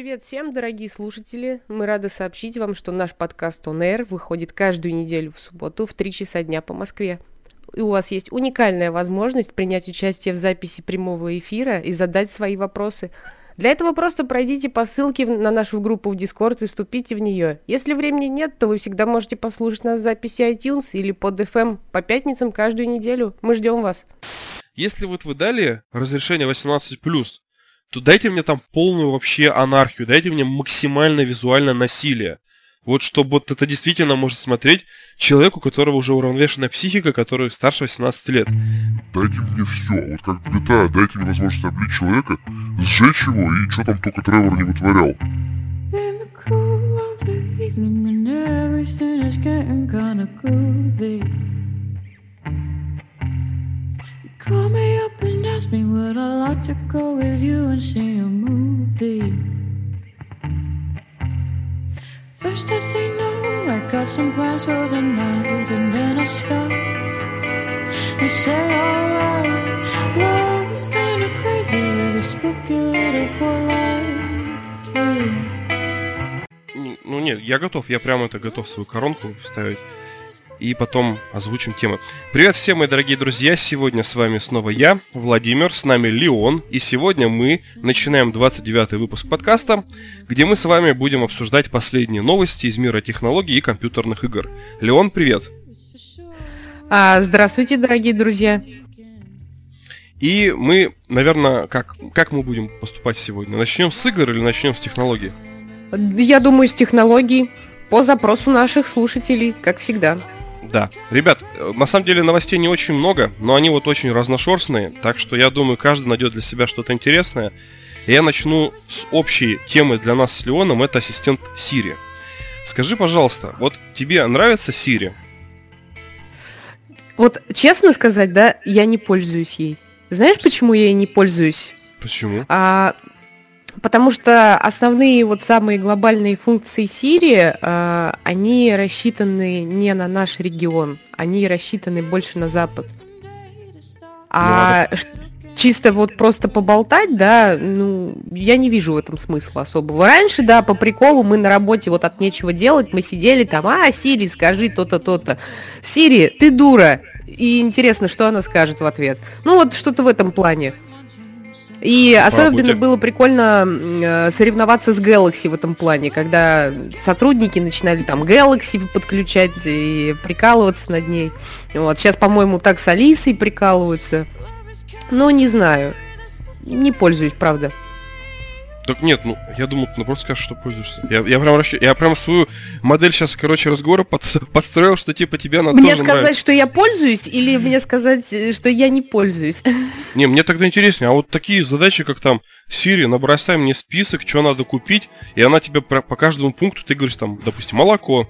Привет всем, дорогие слушатели! Мы рады сообщить вам, что наш подкаст On Air выходит каждую неделю в субботу в 3 часа дня по Москве. И у вас есть уникальная возможность принять участие в записи прямого эфира и задать свои вопросы. Для этого просто пройдите по ссылке на нашу группу в Discord и вступите в нее. Если времени нет, то вы всегда можете послушать нас в записи iTunes или под FM по пятницам каждую неделю. Мы ждем вас. Если вот вы дали разрешение 18+, то дайте мне там полную вообще анархию, дайте мне максимальное визуальное насилие. Вот чтобы вот это действительно может смотреть человек, у которого уже уравновешенная психика, который старше 18 лет. Дайте мне все, вот как GTA, дайте мне возможность облить человека, сжечь его и что там только Тревор не вытворял. Call me up and ask me would I like to go with you and see a movie. First I say no, I got some plans for the night, and then I stop and say alright. Love is kinda crazy with a spooky little boy like you. Ну нет, я готов, я прямо это готов свою коронку вставить и потом озвучим темы. Привет всем, мои дорогие друзья! Сегодня с вами снова я, Владимир, с нами Леон, и сегодня мы начинаем 29-й выпуск подкаста, где мы с вами будем обсуждать последние новости из мира технологий и компьютерных игр. Леон, привет! А, здравствуйте, дорогие друзья! И мы, наверное, как, как мы будем поступать сегодня? Начнем с игр или начнем с технологий? Я думаю, с технологий. По запросу наших слушателей, как всегда. Да. Ребят, на самом деле новостей не очень много, но они вот очень разношерстные, так что я думаю, каждый найдет для себя что-то интересное. И я начну с общей темы для нас с Леоном, это ассистент Siri. Скажи, пожалуйста, вот тебе нравится Siri? Вот честно сказать, да, я не пользуюсь ей. Знаешь, почему я ей не пользуюсь? Почему? А, Потому что основные вот самые глобальные функции Siri, э, они рассчитаны не на наш регион, они рассчитаны больше на Запад. А ну, чисто вот просто поболтать, да, ну, я не вижу в этом смысла особого. Раньше, да, по приколу мы на работе вот от нечего делать, мы сидели там, а, Сири, скажи то-то, то-то. Сири, ты дура. И интересно, что она скажет в ответ. Ну, вот что-то в этом плане. И особенно было прикольно э, соревноваться с Galaxy в этом плане, когда сотрудники начинали там Galaxy подключать и прикалываться над ней. Вот. Сейчас, по-моему, так с Алисой прикалываются. Ну, не знаю. Не пользуюсь, правда. Так нет, ну, я думал, ты просто скажешь, что пользуешься. Я, я, прям, я прям свою модель сейчас, короче, разговора под, подстроил, что типа тебе она Мне сказать, нравится. что я пользуюсь, или мне сказать, э, что я не пользуюсь? Не, мне тогда интереснее, а вот такие задачи, как там, Сири, набросай мне список, что надо купить, и она тебе по, по каждому пункту, ты говоришь там, допустим, молоко,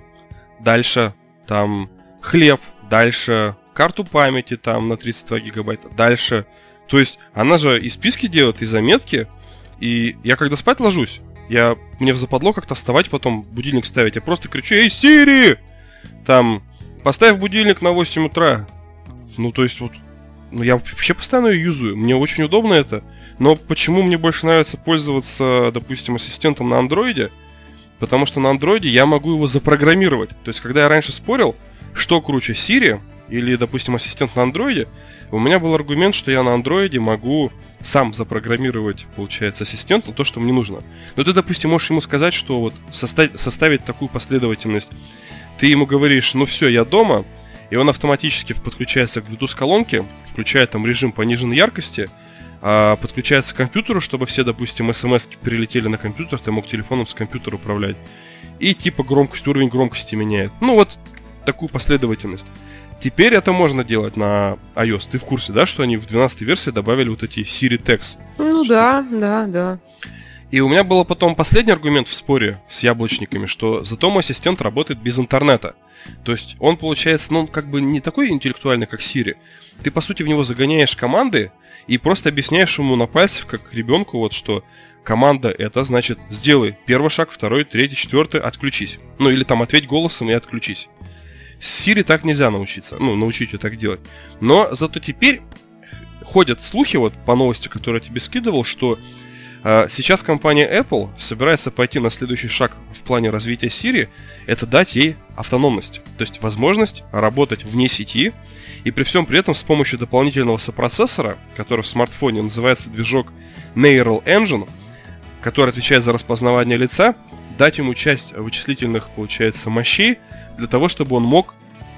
дальше, там, хлеб, дальше, карту памяти там на 32 гигабайта, дальше. То есть она же и списки делает, и заметки, и я когда спать ложусь, я мне в западло как-то вставать потом, будильник ставить. Я просто кричу, эй, Сири! Там, поставь будильник на 8 утра. Ну, то есть вот, ну, я вообще постоянно ее юзаю. Мне очень удобно это. Но почему мне больше нравится пользоваться, допустим, ассистентом на андроиде? Потому что на андроиде я могу его запрограммировать. То есть, когда я раньше спорил, что круче, Siri или, допустим, ассистент на андроиде, у меня был аргумент, что я на андроиде могу сам запрограммировать, получается, ассистенту то, что мне нужно. Но ты, допустим, можешь ему сказать, что вот составить, составить такую последовательность. Ты ему говоришь, ну все, я дома, и он автоматически подключается к Bluetooth колонке, включает там режим пониженной яркости, а подключается к компьютеру, чтобы все, допустим, смс перелетели на компьютер, ты мог телефоном с компьютера управлять. И типа громкость, уровень громкости меняет. Ну вот такую последовательность. Теперь это можно делать на iOS. Ты в курсе, да, что они в 12 версии добавили вот эти Siri Text? Ну что да, да, да. И у меня был потом последний аргумент в споре с яблочниками, что зато мой ассистент работает без интернета. То есть он получается, ну, как бы не такой интеллектуальный, как Siri. Ты, по сути, в него загоняешь команды и просто объясняешь ему на пальцах, как ребенку, вот что команда это значит сделай первый шаг, второй, третий, четвертый, отключись. Ну или там ответь голосом и отключись. С Siri так нельзя научиться, ну, научить ее так делать. Но зато теперь ходят слухи, вот по новости, которые я тебе скидывал, что А, Сейчас компания Apple собирается пойти на следующий шаг в плане развития Siri, это дать ей автономность, то есть возможность работать вне сети, и при всем при этом с помощью дополнительного сопроцессора, который в смартфоне называется движок Neural Engine, который отвечает за распознавание лица, дать ему часть вычислительных, получается, мощей для того, чтобы он мог,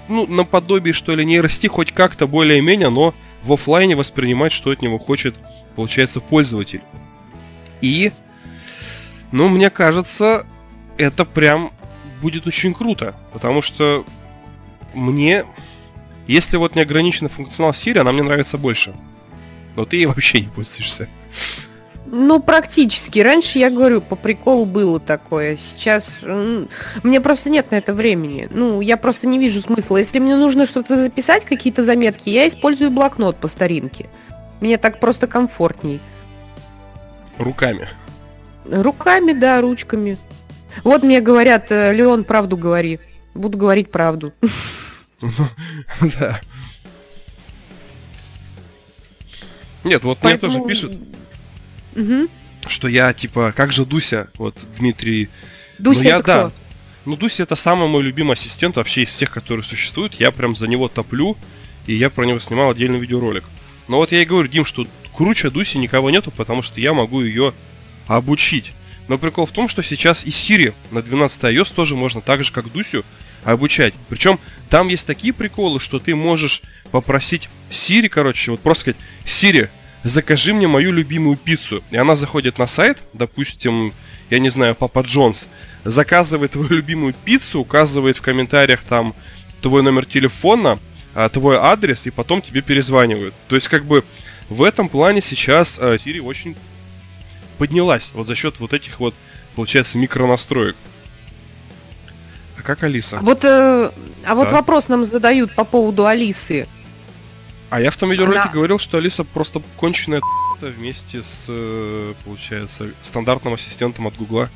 ну, наподобие, что ли, нейрости хоть как-то более-менее, но в оффлайне воспринимать, что от него хочет, получается, пользователь. И, ну, мне кажется, это прям будет очень круто, потому что мне, если вот не ограниченный функционал Siri, она мне нравится больше. Но ты ей вообще не пользуешься. Ну, практически. Раньше, я говорю, по приколу было такое. Сейчас мне просто нет на это времени. Ну, я просто не вижу смысла. Если мне нужно что-то записать, какие-то заметки, я использую блокнот по старинке. Мне так просто комфортней. Руками. Руками, да, ручками. Вот мне говорят, э, Леон, правду говори. Буду говорить правду. Да. Нет, вот мне тоже пишут, Мгм. что я, типа, как же Дуся, вот Дмитрий Дуся, ну, я, это да. кто? Ну, Дуся это самый мой любимый ассистент вообще из всех, которые существуют. Я прям за него топлю, и я про него снимал отдельный видеоролик. Но вот я и говорю, Дим, что круче Дуси никого нету, потому что я могу ее обучить. Но прикол в том, что сейчас и Siri на 12 iOS тоже можно так же, как Дусю, обучать. Причем там есть такие приколы, что ты можешь попросить Siri, короче, вот просто сказать, Siri, закажи мне мою любимую пиццу. И она заходит на сайт, допустим, я не знаю, Папа Джонс, заказывает твою любимую пиццу, указывает в комментариях там твой номер телефона, а, твой адрес, и потом тебе перезванивают. То есть, как бы, в этом плане сейчас а, Siri очень поднялась вот за счет вот этих вот, получается, микронастроек. А как Алиса? Вот, э, а вот Да. вопрос нам задают по поводу Алисы. А я в том видеоролике Она- говорил, что Алиса просто конченая вместе с, э, получается, стандартным ассистентом от Гугла.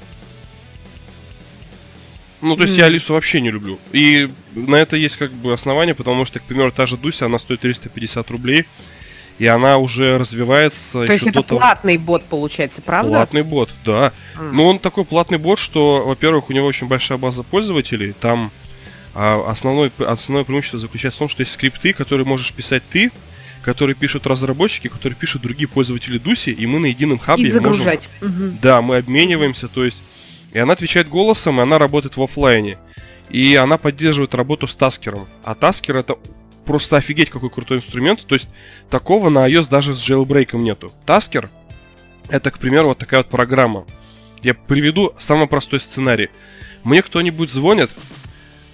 Ну, то есть я М. Алису вообще не люблю. И на это есть как бы основания, потому что, к примеру, та же Дуся, она стоит 350 рублей, и она уже развивается То есть это того- платный бот получается, правда? Платный бот, да. М. Ну, он такой платный бот, что, во-первых, у него очень большая база пользователей. Там а, основной, основное преимущество заключается в том, что есть скрипты, которые можешь писать ты, которые пишут разработчики, которые пишут другие пользователи Дуси, и мы на едином хабе И можем- загружать. Мгм. Да, мы обмениваемся, то есть... И она отвечает голосом, и она работает в оффлайне. И она поддерживает работу с Tasker ом. А Tasker это просто офигеть какой крутой инструмент. То есть такого на iOS даже с джейлбрейком нету. Таскер это, к примеру, вот такая вот программа. Я приведу самый простой сценарий. Мне кто-нибудь звонит,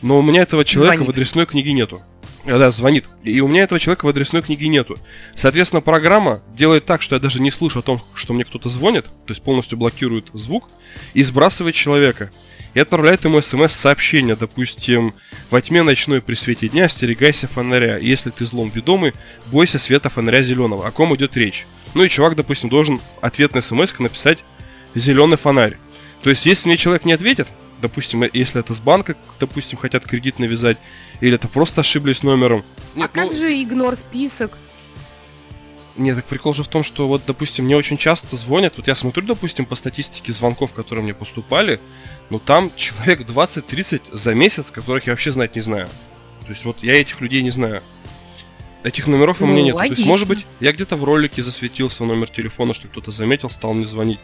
но у меня этого человека Звонит. в адресной книге нету. Э, Да, звонит. И у меня этого человека в адресной книге нету. Соответственно, программа делает так, что я даже не слышу о том, что мне кто-то звонит, то есть полностью блокирует звук, и сбрасывает человека. И отправляет ему смс-сообщение, допустим, во тьме ночной при свете дня остерегайся фонаря. Если ты злом ведомый, бойся света фонаря зеленого. О ком идет речь? Ну и чувак, допустим, должен ответной смс написать зеленый фонарь. То есть, если мне человек не ответит, допустим, если это с банка, допустим, хотят кредит навязать, или это просто ошиблись номером. А Нет, как ну, же игнор список? нет, так прикол же в том, что вот, допустим, мне очень часто звонят, вот я смотрю, допустим, по статистике звонков, которые мне поступали, ну там человек 20-30 за месяц, которых я вообще знать не знаю. То есть вот я этих людей не знаю. Этих номеров у Ну, меня нет. То есть, логично. может быть, я где-то в ролике засветился номер телефона, что кто-то заметил, стал мне звонить.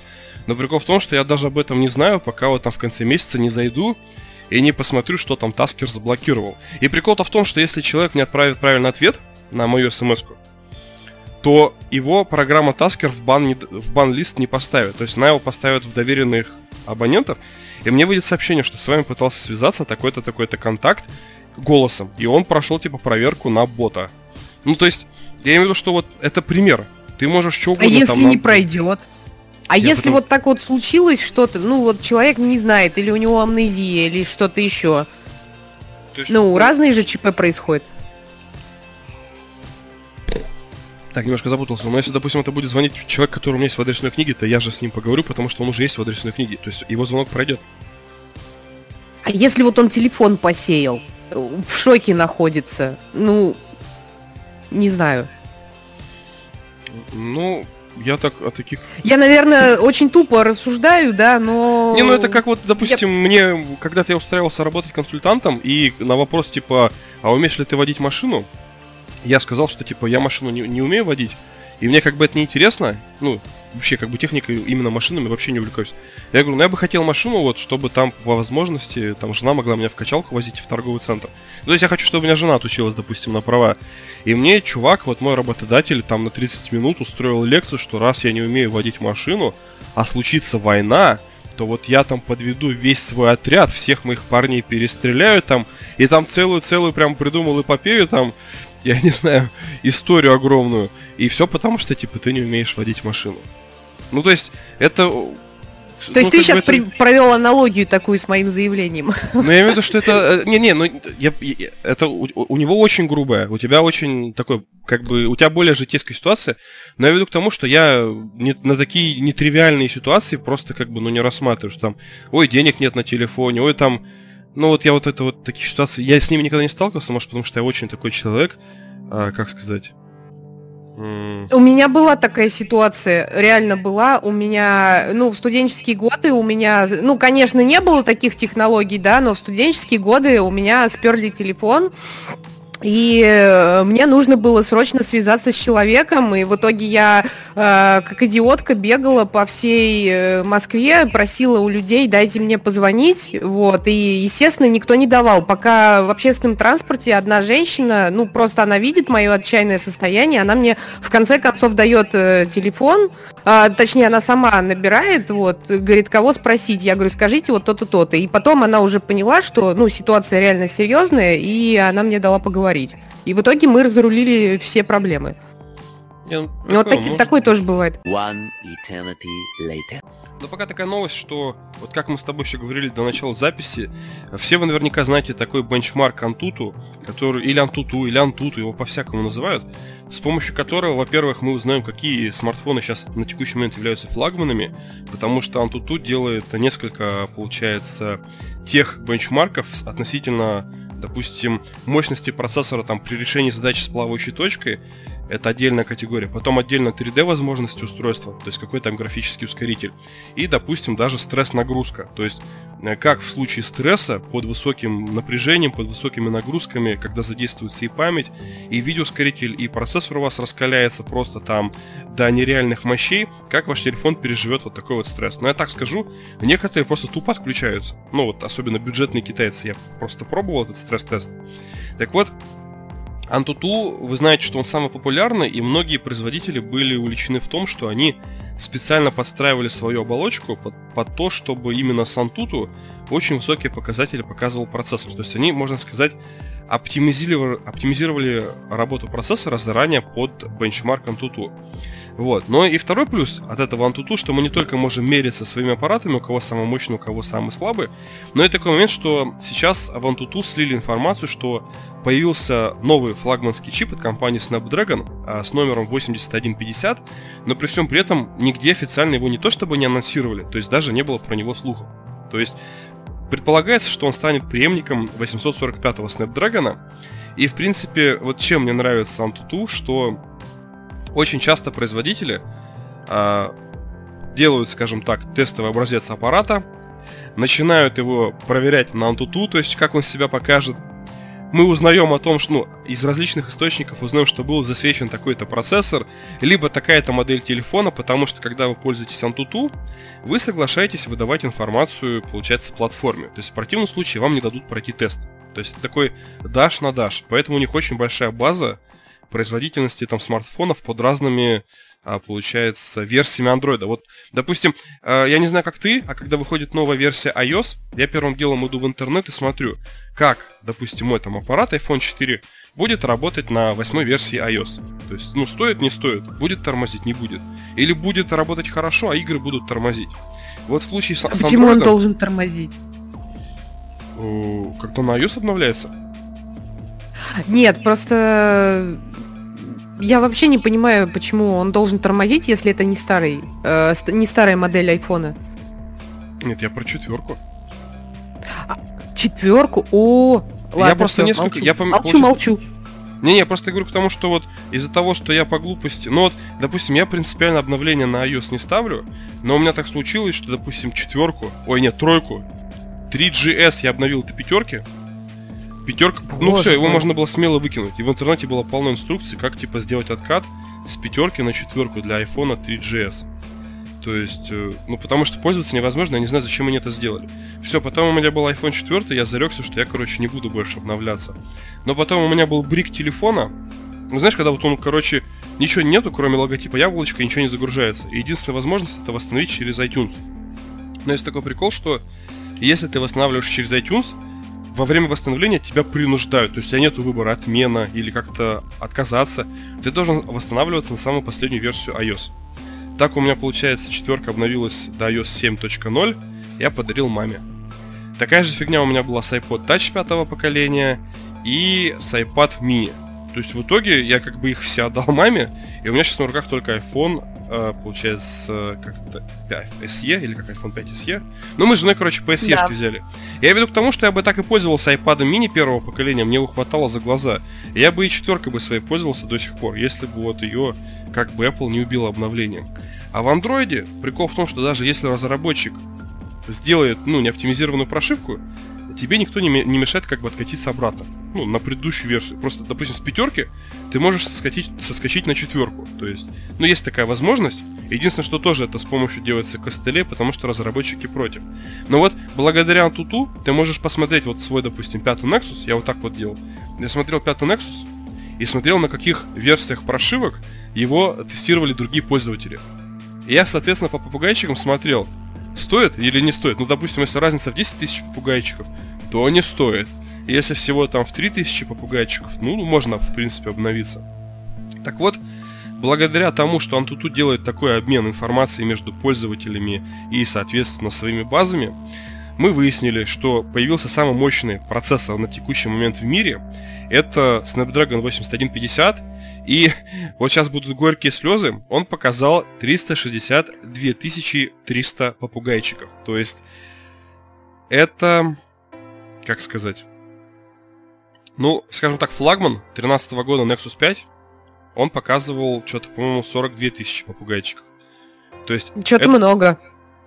Но прикол в том, что я даже об этом не знаю, пока вот там в конце месяца не зайду и не посмотрю, что там Таскер заблокировал. И прикол-то в том, что если человек мне отправит правильный ответ на мою смс то его программа Tasker в бан, не- в бан-лист не поставит. То есть она его поставит в доверенных абонентов, и мне выйдет сообщение, что с вами пытался связаться такой-то, такой-то контакт голосом, и он прошел типа проверку на бота. Ну, то есть, я имею в виду, что вот это пример. Ты можешь что А угодно если там не нам- пройдет? А Я если потом- вот так вот случилось что-то, ну вот человек не знает, или у него амнезия, или что-то еще. То есть, Ну, разные же ЧП происходят. Так, немножко запутался. Но если, допустим, это будет звонить человек, который у меня есть в адресной книге, то я же с ним поговорю, потому что он уже есть в адресной книге. То есть его звонок пройдет. А если вот он телефон посеял, в шоке находится, ну, не знаю. Ну, я так о таких... Я, наверное, очень тупо рассуждаю, да, но... Не, ну это как вот, допустим, мне, когда-то я устраивался работать консультантом, и на вопрос типа, а умеешь ли ты водить машину? Я сказал, что типа я машину не, не умею водить, и мне как бы это не интересно, ну, вообще как бы техникой, именно машинами вообще не увлекаюсь. Я говорю, ну я бы хотел машину, вот, чтобы там по возможности, там жена могла меня в качалку возить в торговый центр. Ну, то есть я хочу, чтобы у меня жена отучилась, допустим, на права. И мне чувак, вот мой работодатель, там на 30 минут устроил лекцию, что раз я не умею водить машину, а случится война, то вот я там подведу весь свой отряд, всех моих парней перестреляю там, и там целую-целую прям придумал эпопею там, я не знаю, историю огромную. И все потому, что, типа, ты не умеешь водить машину. Ну, то есть, это... То ну, есть ты сейчас это... при... провел аналогию такую с моим заявлением. Ну, я имею в виду, что это... Э, не-не, ну, я, это у, у него очень грубое, у тебя очень такой, как бы, у тебя более житейская ситуация, но я веду к тому, что я не, на такие нетривиальные ситуации просто, как бы, ну, не рассматриваю, что там, ой, денег нет на телефоне, ой, там, ну, вот я вот это вот, таких ситуаций, я с ними никогда не сталкивался, может, потому что я очень такой человек, а, как сказать, у меня была такая ситуация, реально была. У меня, ну, в студенческие годы у меня, ну, конечно, не было таких технологий, да, но в студенческие годы у меня сперли телефон, и э, мне нужно было срочно связаться с человеком, и в итоге я, э, как идиотка, бегала по всей э, Москве, просила у людей, дайте мне позвонить, вот, и, естественно, никто не давал. Пока в общественном транспорте одна женщина, ну, просто она видит мое отчаянное состояние, она мне в конце концов дает э, телефон, э, точнее, она сама набирает, вот, говорит, кого спросить, я говорю, скажите вот то-то, то-то, и потом она уже поняла, что, ну, ситуация реально серьезная, и она мне дала поговорить. И в итоге мы разрулили все проблемы. Не, ну, ну вот таки, такое тоже бывает. One eternity later. Но пока такая новость, что вот как мы с тобой еще говорили до начала записи, все вы наверняка знаете такой бенчмарк Антуту, который или Антуту, или Антуту, его по-всякому называют, с помощью которого, во-первых, мы узнаем, какие смартфоны сейчас на текущий момент являются флагманами, потому что Антуту делает несколько, получается, тех бенчмарков относительно допустим, мощности процессора там при решении задачи с плавающей точкой, это отдельная категория. Потом отдельно 3D возможности устройства, то есть какой там графический ускоритель. И, допустим, даже стресс-нагрузка. То есть э, как в случае стресса под высоким напряжением, под высокими нагрузками, когда задействуется и память, и видеоускоритель, и процессор у вас раскаляется просто там до нереальных мощей, как ваш телефон переживет вот такой вот стресс. Но я так скажу, некоторые просто тупо отключаются. Ну вот, особенно бюджетные китайцы. Я просто пробовал этот стресс-тест. Так вот, Антуту, вы знаете, что он самый популярный, и многие производители были увлечены в том, что они специально подстраивали свою оболочку под, под то, чтобы именно с Антуту очень высокие показатели показывал процессор. То есть они, можно сказать, оптимизировали, оптимизировали работу процессора заранее под бенчмарк Antutu. Вот. Но и второй плюс от этого Antutu, что мы не только можем мериться своими аппаратами, у кого самый мощный, у кого самый слабый, но и такой момент, что сейчас в Antutu слили информацию, что появился новый флагманский чип от компании Snapdragon а, с номером 8150, но при всем при этом нигде официально его не то чтобы не анонсировали, то есть даже не было про него слухов. То есть Предполагается, что он станет преемником 845-го Snapdragon. И, в принципе, вот чем мне нравится Antutu, что очень часто производители э, делают, скажем так, тестовый образец аппарата, начинают его проверять на Antutu, то есть как он себя покажет, мы узнаем о том, что ну, из различных источников узнаем, что был засвечен такой-то процессор, либо такая-то модель телефона, потому что когда вы пользуетесь Antutu, вы соглашаетесь выдавать информацию, получается, платформе. То есть в противном случае вам не дадут пройти тест. То есть это такой даш на даш. Поэтому у них очень большая база производительности там смартфонов под разными получается, версиями андроида. Вот, допустим, а, я не знаю, как ты, а когда выходит новая версия iOS, я первым делом иду в интернет и смотрю, как, допустим, мой там аппарат iPhone 4 будет работать на восьмой версии iOS. То есть, ну, стоит, не стоит, будет тормозить, не будет. Или будет работать хорошо, а игры будут тормозить. Вот в случае с, а с Почему Android, он должен тормозить? Когда на iOS обновляется? Нет, просто я вообще не понимаю, почему он должен тормозить, если это не старый, э, не старая модель айфона. Нет, я про четверку. А, четверку? О, ладно, я просто все, несколько, молчу. я пом... молчу, молчу. Не-не, я просто говорю к тому, что вот из-за того, что я по глупости... Ну вот, допустим, я принципиально обновление на iOS не ставлю, но у меня так случилось, что, допустим, четверку, ой, нет, тройку, 3GS я обновил до пятерки, пятерка, ну Боже все, его мой. можно было смело выкинуть. И в интернете было полно инструкций, как типа сделать откат с пятерки на четверку для iPhone 3GS. То есть, э, ну потому что пользоваться невозможно, я не знаю, зачем они это сделали. Все, потом у меня был iPhone 4, я зарекся, что я, короче, не буду больше обновляться. Но потом у меня был брик телефона. Ну, знаешь, когда вот он, короче, ничего нету, кроме логотипа яблочка, ничего не загружается. И единственная возможность это восстановить через iTunes. Но есть такой прикол, что если ты восстанавливаешь через iTunes, во время восстановления тебя принуждают. То есть у тебя нет выбора отмена или как-то отказаться. Ты должен восстанавливаться на самую последнюю версию iOS. Так у меня, получается, четверка обновилась до iOS 7.0. Я подарил маме. Такая же фигня у меня была с iPod Touch пятого поколения и с iPad mini. То есть в итоге я как бы их все отдал маме, и у меня сейчас на руках только iPhone, получается, как это, 5 SE или как iPhone 5 SE. Ну мы с женой, короче, по SE Да. взяли. Я веду к тому, что я бы так и пользовался iPad mini первого поколения, мне его хватало за глаза. Я бы и четверкой бы своей пользовался до сих пор, если бы вот ее как бы Apple не убила обновлением. А в андроиде прикол в том, что даже если разработчик сделает, ну, неоптимизированную прошивку, тебе никто не, не мешает как бы откатиться обратно. Ну, на предыдущую версию. Просто, допустим, с пятерки ты можешь соскочить, соскочить на четверку. То есть, ну, есть такая возможность. Единственное, что тоже это с помощью делается костылей, потому что разработчики против. Но вот благодаря Antutu ты можешь посмотреть вот свой, допустим, пятый Nexus. Я вот так вот делал. Я смотрел пятый Nexus и смотрел, на каких версиях прошивок его тестировали другие пользователи. И я, соответственно, по попугайчикам смотрел, стоит или не стоит. Ну, допустим, если разница в 10 тысяч попугайчиков, то не стоит. Если всего там в 3000 попугайчиков, ну, можно, в принципе, обновиться. Так вот, благодаря тому, что Antutu делает такой обмен информацией между пользователями и, соответственно, своими базами, мы выяснили, что появился самый мощный процессор на текущий момент в мире. Это Snapdragon 8150. И вот сейчас будут горькие слезы. Он показал 362 300 попугайчиков. То есть это, как сказать, ну, скажем так, флагман 13 года Nexus 5, он показывал что-то, по-моему, 42 тысячи попугайчиков. То есть Что-то это- много.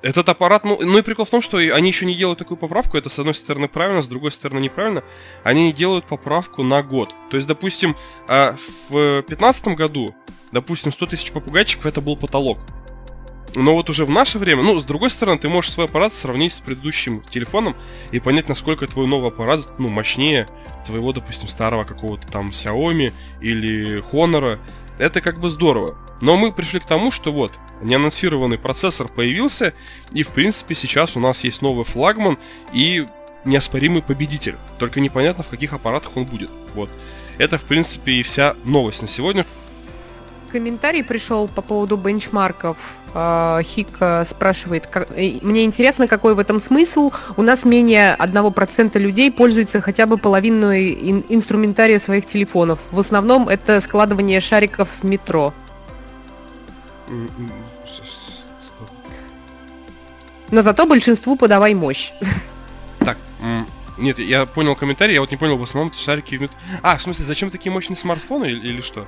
этот аппарат, ну, ну и прикол в том, что они еще не делают такую поправку, это с одной стороны правильно, с другой стороны неправильно, они не делают поправку на год. То есть, допустим, а, в 2015 году, допустим, 100 тысяч попугайчиков это был потолок. Но вот уже в наше время, ну, с другой стороны, ты можешь свой аппарат сравнить с предыдущим телефоном и понять, насколько твой новый аппарат, ну, мощнее твоего, допустим, старого какого-то там Xiaomi или Honor. Это как бы здорово. Но мы пришли к тому, что вот, неанонсированный процессор появился, и, в принципе, сейчас у нас есть новый флагман и неоспоримый победитель. Только непонятно, в каких аппаратах он будет. Вот. Это, в принципе, и вся новость на сегодня. Комментарий пришел по поводу бенчмарков. А, Хик а, спрашивает, как- э, мне интересно, какой в этом смысл. У нас менее 1% людей пользуются хотя бы половиной ин- инструментария своих телефонов. В основном это складывание шариков в метро. Но зато большинству подавай мощь. Так, нет, я понял комментарий, я вот не понял, в основном шарики в мет- А, в смысле, зачем такие мощные смартфоны или, или что?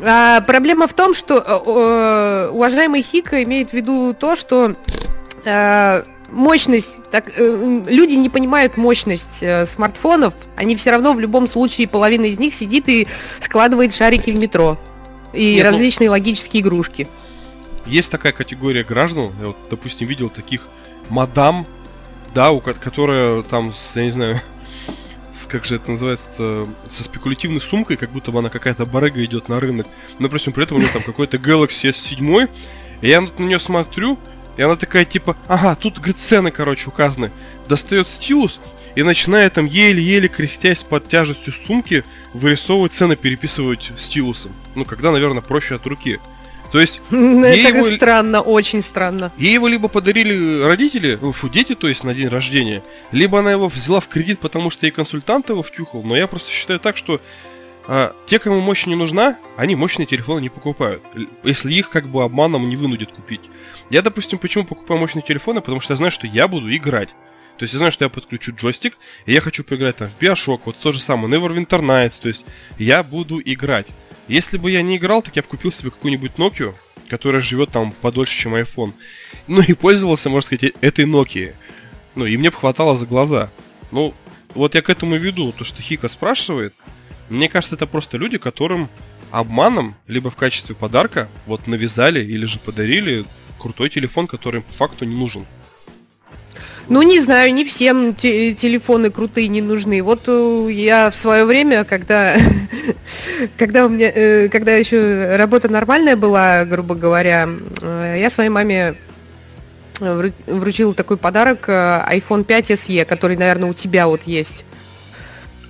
А, проблема в том, что э, э, уважаемый Хика имеет в виду то, что э, мощность, так, э, люди не понимают мощность э, смартфонов, они все равно в любом случае половина из них сидит и складывает шарики в метро и Нет, ну- различные логические игрушки. Есть такая категория граждан, я вот, допустим, видел таких мадам, да, у ко- которая там, я не знаю, с, как же это называется, со спекулятивной сумкой, как будто бы она какая-то барыга идет на рынок. Но, допустим, при этом у нее там какой-то Galaxy S7, и я на нее смотрю, и она такая типа, ага, тут, говорит, цены, короче, указаны. Достает стилус и начинает там еле-еле кряхтясь под тяжестью сумки вырисовывать цены, переписывать стилусом. Ну, когда, наверное, проще от руки. То есть Это его- странно, очень странно. Ей его либо подарили родители, ну, фу, дети, то есть на день рождения, либо она его взяла в кредит, потому что ей консультант его втюхал. Но я просто считаю так, что а, те, кому мощь не нужна, они мощные телефоны не покупают. Если их как бы обманом не вынудят купить. Я, допустим, почему покупаю мощные телефоны, потому что я знаю, что я буду играть. То есть я знаю, что я подключу джойстик, и я хочу поиграть там в Bioshock, вот то же самое, Neverwinter Nights, то есть я буду играть. Если бы я не играл, так я бы купил себе какую-нибудь Nokia, которая живет там подольше, чем iPhone. Ну и пользовался, можно сказать, этой Nokia. Ну и мне бы хватало за глаза. Ну, вот я к этому веду, то, что Хика спрашивает. Мне кажется, это просто люди, которым обманом, либо в качестве подарка, вот навязали или же подарили крутой телефон, который им по факту не нужен. Ну, не знаю, не всем те- телефоны крутые не нужны. Вот э, я в свое время, когда, когда у меня, э, когда еще работа нормальная была, грубо говоря, э, я своей маме вру- вручила такой подарок iPhone 5 SE, который, наверное, у тебя вот есть.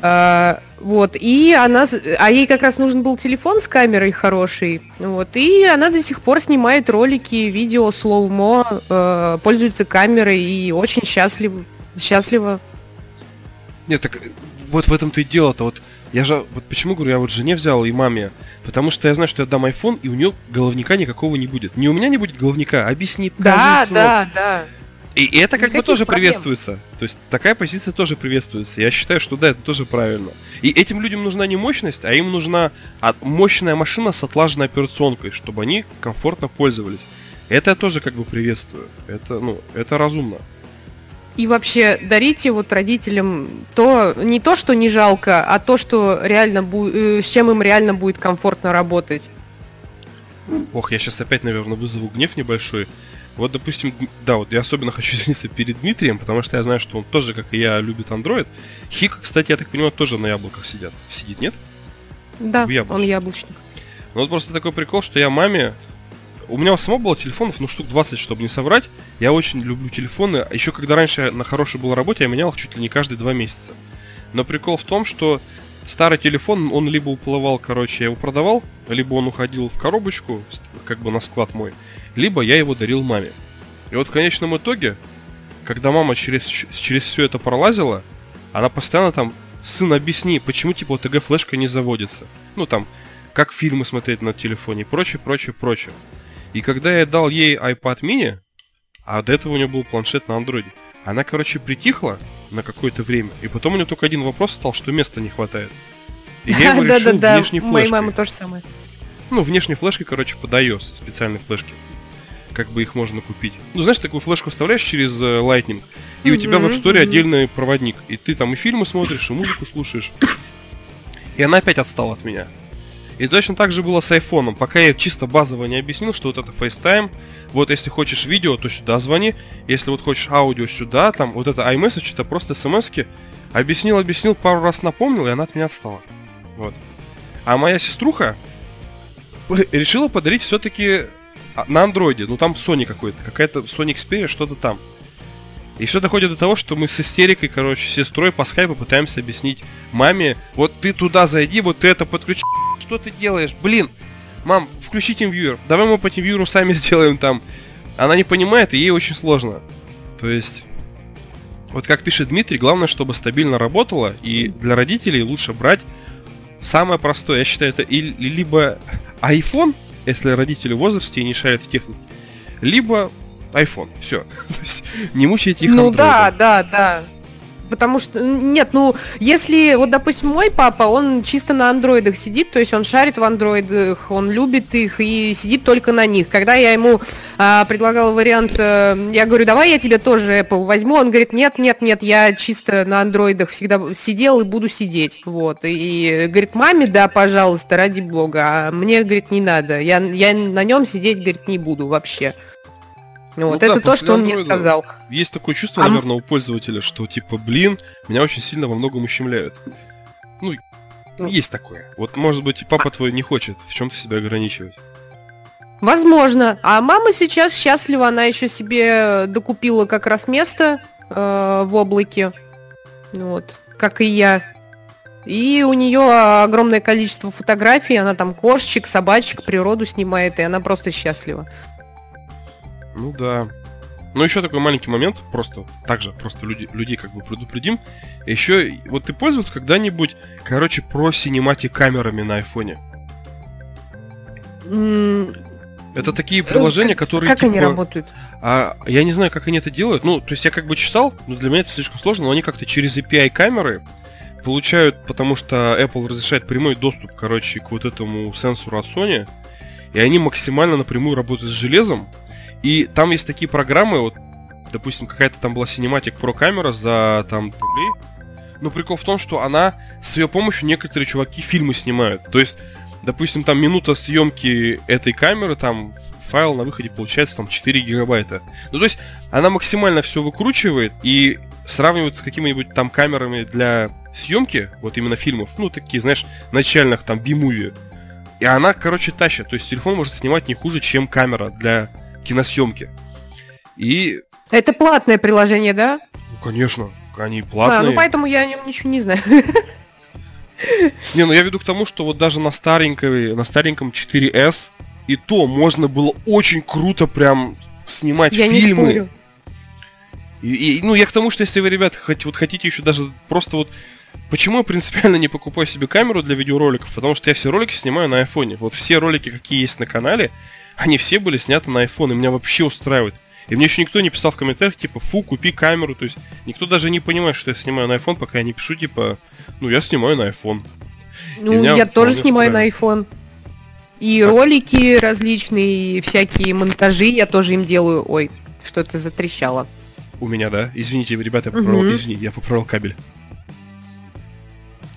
А, вот, и она, а ей как раз нужен был телефон с камерой хороший, вот, и она до сих пор снимает ролики, видео, слоумо, э, пользуется камерой и очень счастлив, счастлива. Нет, так вот в этом-то и дело-то. Вот я же, вот почему говорю, я вот жене взял и маме, потому что я знаю, что я дам iPhone, и у нее головника никакого не будет. Не у меня не будет головника, объясни, Да, да, да. И это как бы тоже проблем. приветствуется. То есть такая позиция тоже приветствуется. Я считаю, что да, это тоже правильно. И этим людям нужна не мощность, а им нужна от- мощная машина с отлаженной операционкой, чтобы они комфортно пользовались. Это я тоже как бы приветствую. Это, ну, это разумно. И вообще дарите вот родителям то, не то, что не жалко, а то, что реально бу- э, с чем им реально будет комфортно работать. Ох, я сейчас опять, наверное, вызову гнев небольшой. Вот, допустим, да, вот я особенно хочу извиниться перед Дмитрием, потому что я знаю, что он тоже, как и я, любит Android. Хика, кстати, я так понимаю, тоже на яблоках сидят. Сидит, нет? Да, он яблочник. Ну вот просто такой прикол, что я маме... У меня у самого было телефонов, ну, штук 20, чтобы не соврать. Я очень люблю телефоны. А еще когда раньше на хорошей был работе, я менял их чуть ли не каждые два месяца. Но прикол в том, что старый телефон, он либо уплывал, короче, я его продавал, либо он уходил в коробочку, как бы на склад мой, либо я его дарил маме. И вот в конечном итоге, когда мама через, через все это пролазила, она постоянно там, сын, объясни, почему типа ОТГ флешка не заводится. Ну там, как фильмы смотреть на телефоне и прочее, прочее, прочее. И когда я дал ей iPad mini, а до этого у нее был планшет на андроиде, она, короче, притихла на какое-то время, и потом у нее только один вопрос стал, что места не хватает. И я его решил внешней моей флешкой. мамы то же самое. Ну, внешней флешкой, короче, под iOS, специальной флешки. Как бы их можно купить. Ну, знаешь, такую флешку вставляешь через э, Lightning, и у тебя в App Store мгм. отдельный проводник. И ты там и фильмы смотришь, и музыку слушаешь. И она опять отстала от меня. И точно так же было с айфоном. Пока я чисто базово не объяснил, что вот это FaceTime, вот если хочешь видео, то сюда звони, если вот хочешь аудио сюда, там вот это iMessage, это просто смс -ки. Объяснил, объяснил, пару раз напомнил, и она от меня отстала. Вот. А моя сеструха решила подарить все-таки на андроиде, ну там Sony какой-то, какая-то Sony Xperia, что-то там. И все доходит до того, что мы с истерикой, короче, сестрой по скайпу пытаемся объяснить маме, вот ты туда зайди, вот ты это подключи. Что ты делаешь? Блин, мам, включи TeamViewer. Давай мы по TeamViewer сами сделаем там. Она не понимает, и ей очень сложно. То есть, вот как пишет Дмитрий, главное, чтобы стабильно работало, и для родителей лучше брать самое простое. Я считаю, это и, и либо iPhone, если родители в возрасте и не шарят в технике, либо iPhone. Все. То есть не мучайте их Ну андроидом. да, да, да. Потому что, нет, ну, если, вот, допустим, мой папа, он чисто на андроидах сидит, то есть он шарит в андроидах, он любит их и сидит только на них. Когда я ему а, предлагала вариант, э, я говорю, давай я тебе тоже Apple возьму, он говорит, нет, нет, нет, я чисто на андроидах всегда сидел и буду сидеть, вот. И, говорит, маме, да, пожалуйста, ради бога, а мне, говорит, не надо, я, я на нем сидеть, говорит, не буду вообще. Вот, да, это то, что он мне сказал. Есть такое чувство, А наверное, у пользователя, что типа, блин, меня очень сильно во многом ущемляют. Ну, Ну. есть такое. Вот, может быть, и папа твой не хочет в чем-то себя ограничивать. Возможно. А мама сейчас счастлива, она еще себе докупила как раз место э, в облаке. Вот, как и я. И у нее огромное количество фотографий, она там кошечек, собачек, природу снимает, и она просто счастлива. Ну да. Ну еще такой маленький момент, просто также просто люди, людей как бы предупредим. Еще, вот ты пользовался когда-нибудь, короче, про синематик камерами на айфоне? Это такие приложения, которые Как они типа, работают? А я не знаю, как они это делают. Ну, то есть я как бы читал, но для меня это слишком сложно, но они как-то через API камеры получают, потому что Apple разрешает прямой доступ, короче, к вот этому сенсору от Sony, и они максимально напрямую работают с железом. И там есть такие программы, вот, допустим, какая-то там была Cinematic Pro камера за там рублей. Но прикол в том, что она с ее помощью некоторые чуваки фильмы снимают. То есть, допустим, там минута съемки этой камеры, там файл на выходе получается там 4 гигабайта. Ну, то есть, она максимально все выкручивает и сравнивает с какими-нибудь там камерами для съемки, вот именно фильмов, ну, такие, знаешь, начальных там B-movie. И она, короче, тащит. То есть телефон может снимать не хуже, чем камера для киносъемки. И, Это платное приложение, да? ну, конечно, они А, платные. ну поэтому я о нем ничего не знаю. Не, ну я веду к тому, что вот даже на старенькой, на стареньком 4S и то можно было очень круто прям снимать Я не фильмы. спорю. И, и, ну, я к тому, что если вы, ребят, хоть, вот хотите еще даже просто вот... Почему я принципиально не покупаю себе камеру для видеороликов? Потому что я все ролики снимаю на айфоне. Вот все ролики, какие есть на канале, они все были сняты на iPhone, и меня вообще устраивает. И мне еще никто не писал в комментариях, типа, фу, купи камеру. То есть никто даже не понимает, что я снимаю на iPhone, пока я не пишу, типа, ну, я снимаю на iPhone. Ну, я тоже снимаю на iPhone. И Так. ролики различные, и всякие монтажи я тоже им делаю. Ой, что-то затрещало. У меня, да? Извините, ребята, я поправил, Мгм. извини, я поправил кабель.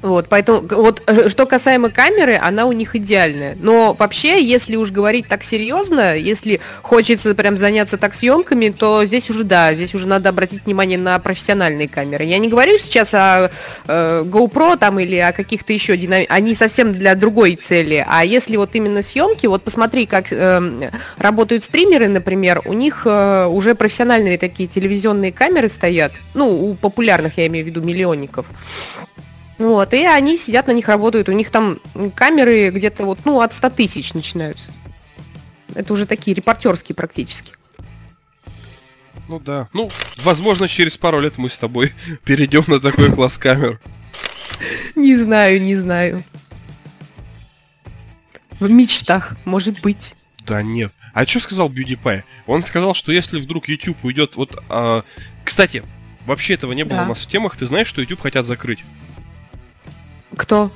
Вот, поэтому, вот, э, что касаемо камеры, она у них идеальная. Но вообще, если уж говорить так серьезно, если хочется прям заняться так съемками, то здесь уже, да, здесь уже надо обратить внимание на профессиональные камеры. Я не говорю сейчас о э, GoPro там или о каких-то еще динами... Они совсем для другой цели. А если вот именно съемки, вот посмотри, как эм, работают стримеры, например, у них э, уже профессиональные такие телевизионные камеры стоят. Ну, у популярных, я имею в виду, миллионников. Вот, и они сидят на них, работают. У них там камеры где-то вот, ну, от 100 тысяч начинаются. Это уже такие репортерские практически. Ну да. Ну, возможно, через пару лет мы с тобой перейдем на такой класс камер. Не знаю, не знаю. В мечтах, может быть. Да нет. А что сказал PewDiePie? Он сказал, что если вдруг YouTube уйдет... Вот, а, Кстати, вообще этого не было Да. у нас в темах. Ты знаешь, что YouTube хотят закрыть? Кто?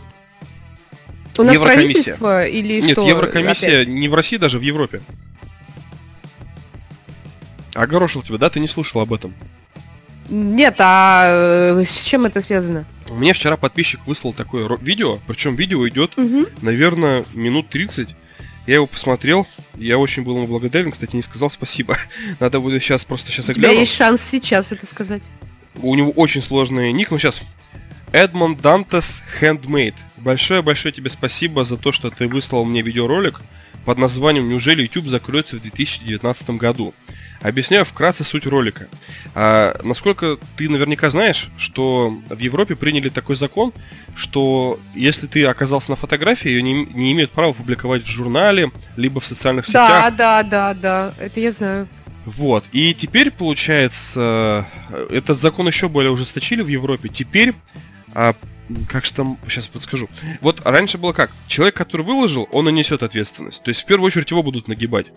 У нас Еврокомиссия. правительство или Нет, что? Еврокомиссия опять? не в России, даже в Европе. Огорошил тебя, да? Ты не слышал об этом? Нет, а э, с чем это связано? Мне вчера подписчик выслал такое видео, причем видео идет, Мгм. наверное, минут 30. Я его посмотрел, я очень был ему благодарен, кстати, не сказал спасибо. Надо будет сейчас просто сейчас У тебя есть шанс сейчас это сказать. У него очень сложный ник, ну сейчас. Эдмонд Дантес Handmade. Большое-большое тебе спасибо за то, что ты выслал мне видеоролик под названием «Неужели YouTube закроется в 2019 году?». Объясняю вкратце суть ролика. А, насколько ты наверняка знаешь, что в Европе приняли такой закон, что если ты оказался на фотографии, ее не, не имеют права публиковать в журнале, либо в социальных Да, сетях. да, да, да. Это я знаю. Вот. И теперь, получается, этот закон еще более ужесточили в Европе. Теперь, а, как же там, сейчас подскажу. Вот раньше было как? Человек, который выложил, он и несет ответственность. То есть в первую очередь его будут нагибать.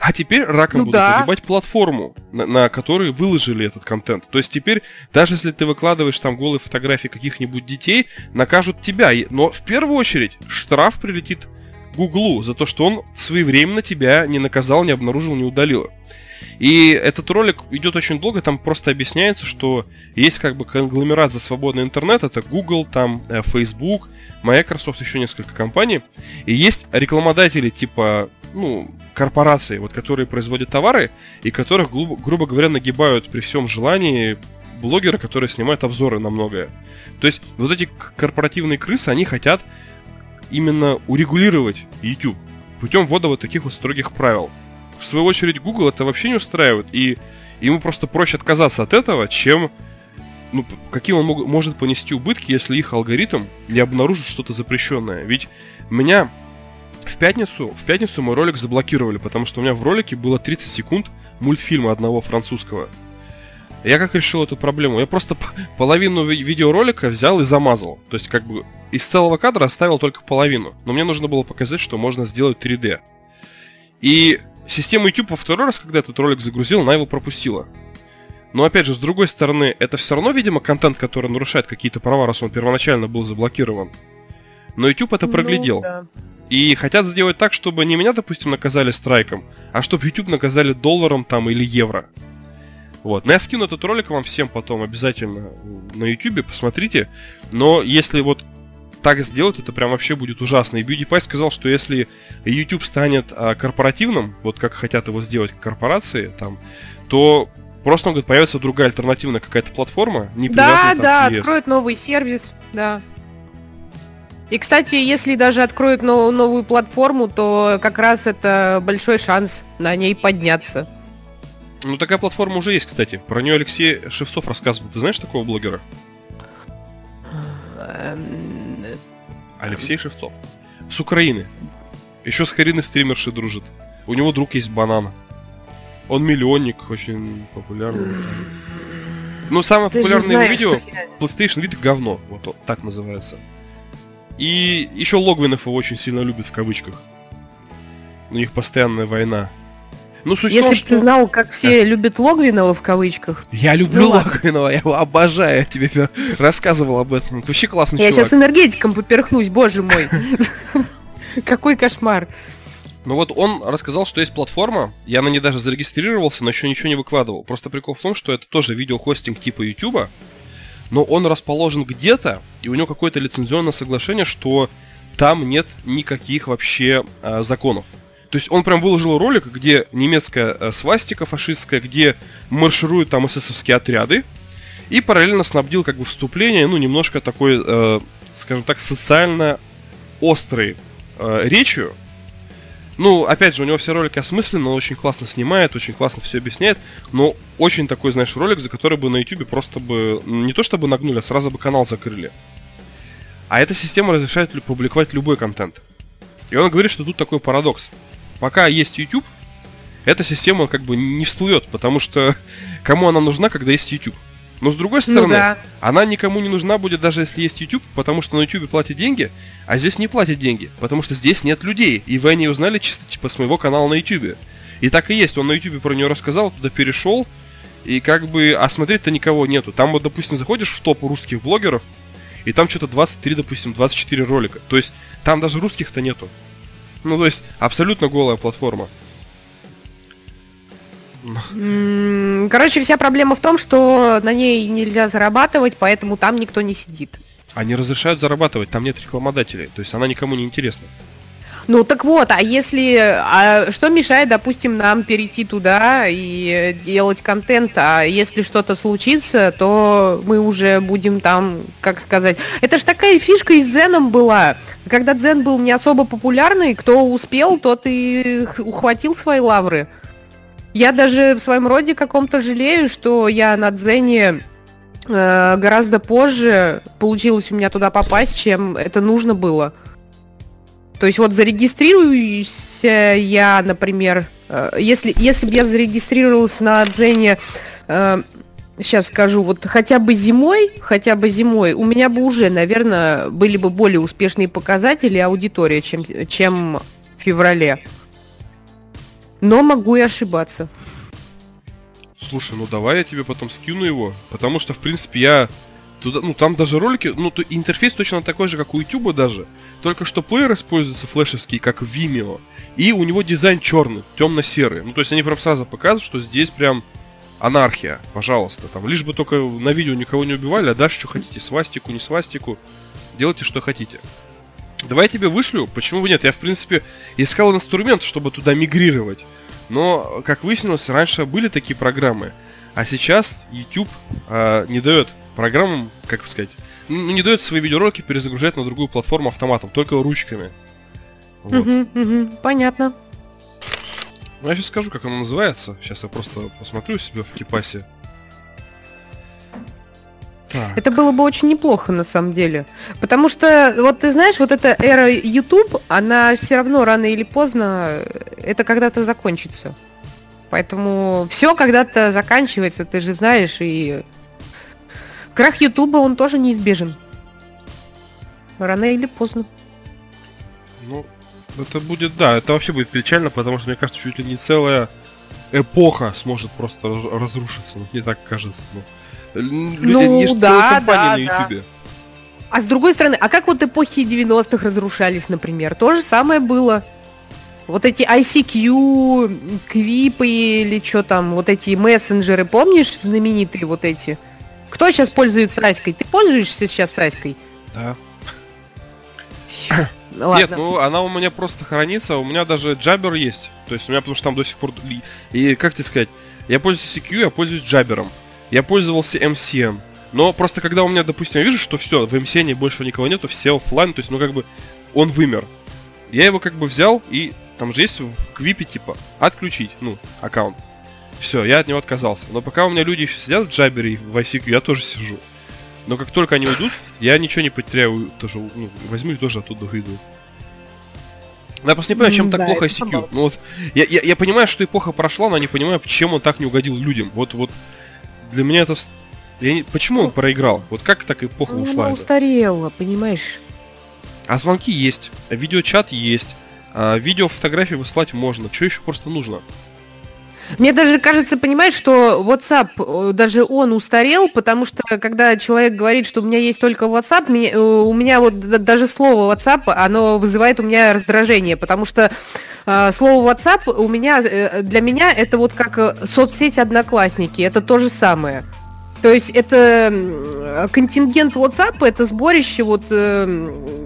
А теперь раком Ну будут да. нагибать платформу, на, на которой выложили этот контент. То есть теперь, даже если ты выкладываешь там голые фотографии каких-нибудь детей, накажут тебя. Но в первую очередь штраф прилетит Гуглу за то, что он своевременно тебя не наказал, не обнаружил, не удалил. И этот ролик идет очень долго, там просто объясняется, что есть как бы конгломерат за свободный интернет, это Google, там э, Facebook, Microsoft, еще несколько компаний. И есть рекламодатели типа, ну, корпорации, вот, которые производят товары, и которых, грубо, говоря, нагибают при всем желании блогеры, которые снимают обзоры на многое. То есть вот эти корпоративные крысы, они хотят именно урегулировать YouTube путем ввода вот таких вот строгих правил. В свою очередь, Google это вообще не устраивает, и ему просто проще отказаться от этого, чем ну, каким он мог- может понести убытки, если их алгоритм не обнаружит что-то запрещенное. Ведь меня в пятницу, в пятницу мой ролик заблокировали, потому что у меня в ролике было 30 секунд мультфильма одного французского. Я как решил эту проблему? Я просто половину ви- видеоролика взял и замазал. То есть как бы из целого кадра оставил только половину. Но мне нужно было показать, что можно сделать 3D. И система YouTube во второй раз, когда этот ролик загрузил, она его пропустила. Но опять же, с другой стороны, это все равно, видимо, контент, который нарушает какие-то права, раз он первоначально был заблокирован. Но YouTube это проглядел. Ну, да. И хотят сделать так, чтобы не меня, допустим, наказали страйком, а чтобы YouTube наказали долларом там или евро. Вот. Но я скину этот ролик вам всем потом обязательно на YouTube, посмотрите. Но если вот так сделать, это прям вообще будет ужасно. И PewDiePie сказал, что если YouTube станет а, корпоративным, вот как хотят его сделать корпорации, там, то просто, он говорит, появится другая альтернативная какая-то платформа, не Да, да, откроют новый сервис, да. И, кстати, если даже откроют но- новую платформу, то как раз это большой шанс на ней подняться. Ну, такая платформа уже есть, кстати. Про нее Алексей Шевцов рассказывал. Ты знаешь такого блогера? Алексей Шевцов. С Украины. Еще с Кариной стримерши дружит. У него друг есть банан. Он миллионник, очень популярный. Ну, самое ты популярное знаешь, видео я- PlayStation вид говно. Вот так называется. И еще Логвинов его очень сильно любят в кавычках. У них постоянная война. Ну, суть Если бы что... ты знал, как все любят Логвинова в кавычках. Я люблю Ну. Логвинова, я его обожаю, я тебе рассказывал об этом. Это вообще классный Я чувак. сейчас энергетиком поперхнусь, боже мой. Какой кошмар. Ну вот он рассказал, что есть платформа, я на ней даже зарегистрировался, но еще ничего не выкладывал. Просто прикол в том, что это тоже видеохостинг типа YouTube, но он расположен где-то, и у него какое-то лицензионное соглашение, что там нет никаких вообще а, законов. То есть он прям выложил ролик, где немецкая э, свастика фашистская, где маршируют там эсэсовские отряды, и параллельно снабдил как бы вступление, ну, немножко такой, э, скажем так, социально острой э, речью, ну, опять же, у него все ролики осмысленны, он очень классно снимает, очень классно все объясняет, но очень такой, знаешь, ролик, за который бы на YouTube просто бы, не то чтобы нагнули, а сразу бы канал закрыли. А эта система разрешает публиковать любой контент. И он говорит, что тут такой парадокс. Пока есть YouTube, эта система как бы не всплывет, потому что кому она нужна, когда есть YouTube? Но с другой Ну стороны, да. она никому не нужна будет, даже если есть YouTube, потому что на YouTube платят деньги, а здесь не платят деньги, потому что здесь нет людей. И вы они узнали чисто типа с моего канала на YouTube. И так и есть, он на YouTube про нее рассказал, туда перешел, и как бы, а смотреть-то никого нету. Там вот, допустим, заходишь в топ русских блогеров, и там что-то 23, допустим, 24 ролика. То есть там даже русских-то нету. Ну, то есть абсолютно голая платформа. Короче, вся проблема в том, что на ней нельзя зарабатывать, поэтому там никто не сидит. Они разрешают зарабатывать, там нет рекламодателей. То есть она никому не интересна. Ну так вот, а если... А что мешает, допустим, нам перейти туда и делать контент, а если что-то случится, то мы уже будем там, как сказать... Это ж такая фишка и с Дзеном была. Когда Дзен был не особо популярный, кто успел, тот и ухватил свои лавры. Я даже в своем роде каком-то жалею, что я на Дзене э, гораздо позже получилось у меня туда попасть, чем это нужно было. То есть вот зарегистрируюсь э, я, например, э, если, если бы я зарегистрировался на Дзене, сейчас скажу, вот хотя бы зимой, хотя бы зимой, у меня бы уже, наверное, были бы более успешные показатели аудитория, чем, чем в феврале. Но могу и ошибаться. Слушай, ну давай я тебе потом скину его, потому что, в принципе, я туда, ну там даже ролики, ну то, интерфейс точно такой же, как у YouTube даже, только что плеер используется флешевский, как в Vimeo, и у него дизайн черный, темно-серый. Ну то есть они прям сразу показывают, что здесь прям анархия, пожалуйста, там, лишь бы только на видео никого не убивали, а дальше что хотите, свастику, не свастику, делайте что хотите. Давай я тебе вышлю, почему бы нет? Я, в принципе, искал инструмент, чтобы туда мигрировать. Но, как выяснилось, раньше были такие программы, а сейчас YouTube а, не дает программам, как сказать, ну, не дает свои видеоролики перезагружать на другую платформу автоматом, только ручками. Вот. Понятно. Ну, я сейчас скажу, как она называется. Сейчас я просто посмотрю себя в Кипасе. Так. Это было бы очень неплохо на самом деле. Потому что, вот ты знаешь, вот эта эра YouTube, она все равно рано или поздно, э, это когда-то закончится. Поэтому все когда-то заканчивается, ты же знаешь, и крах Ютуба, он тоже неизбежен. Рано или поздно. Ну, Это будет, да, это вообще будет печально, потому что, мне кажется, чуть ли не целая эпоха сможет просто раз- разрушиться. Ну, мне так кажется. Ну, люди, Ну, есть да, да, на да. А с другой стороны, а как вот эпохи 90-х разрушались, например? То же самое было. Вот эти ICQ, квипы или что там, вот эти мессенджеры, помнишь, знаменитые вот эти? Кто сейчас пользуется Аськой? Ты пользуешься сейчас Аськой? Да. Ну, Ладно. Нет, ну она у меня просто хранится, у меня даже джабер есть. То есть у меня, потому что там до сих пор... И как тебе сказать, я пользуюсь CQ, я пользуюсь джабером. Я пользовался MCN. Но просто когда у меня, допустим, я вижу, что все, в MCN больше никого нету, все оффлайн, то есть, ну как бы, он вымер. Я его как бы взял, и там же есть в квипе, типа, отключить, ну, аккаунт. Все, я от него отказался. Но пока у меня люди еще сидят в джабере и в ICQ, я тоже сижу. Но как только они уйдут, я ничего не потеряю, тоже, ну, возьму их тоже оттуда выйду. Ну, Я просто не понимаю, чем так да, плохо это ICQ. Ну вот, я, я, я понимаю, что эпоха прошла, но не понимаю, чем он так не угодил людям. Вот, вот, для меня это... Я не... Почему он проиграл? Вот как так эпоха Ну, ушла? она устарела, понимаешь? А звонки есть, видеочат есть, а видео, фотографии выслать можно. Что еще просто нужно? Мне даже кажется, понимаешь, что WhatsApp, э, даже он устарел, потому что когда человек говорит, что у меня есть только WhatsApp, э, у меня вот даже слово WhatsApp, оно вызывает у меня раздражение, потому что э, слово WhatsApp у меня, для меня это вот как соцсеть Одноклассники, это то же самое. То есть это контингент WhatsApp, это сборище вот э,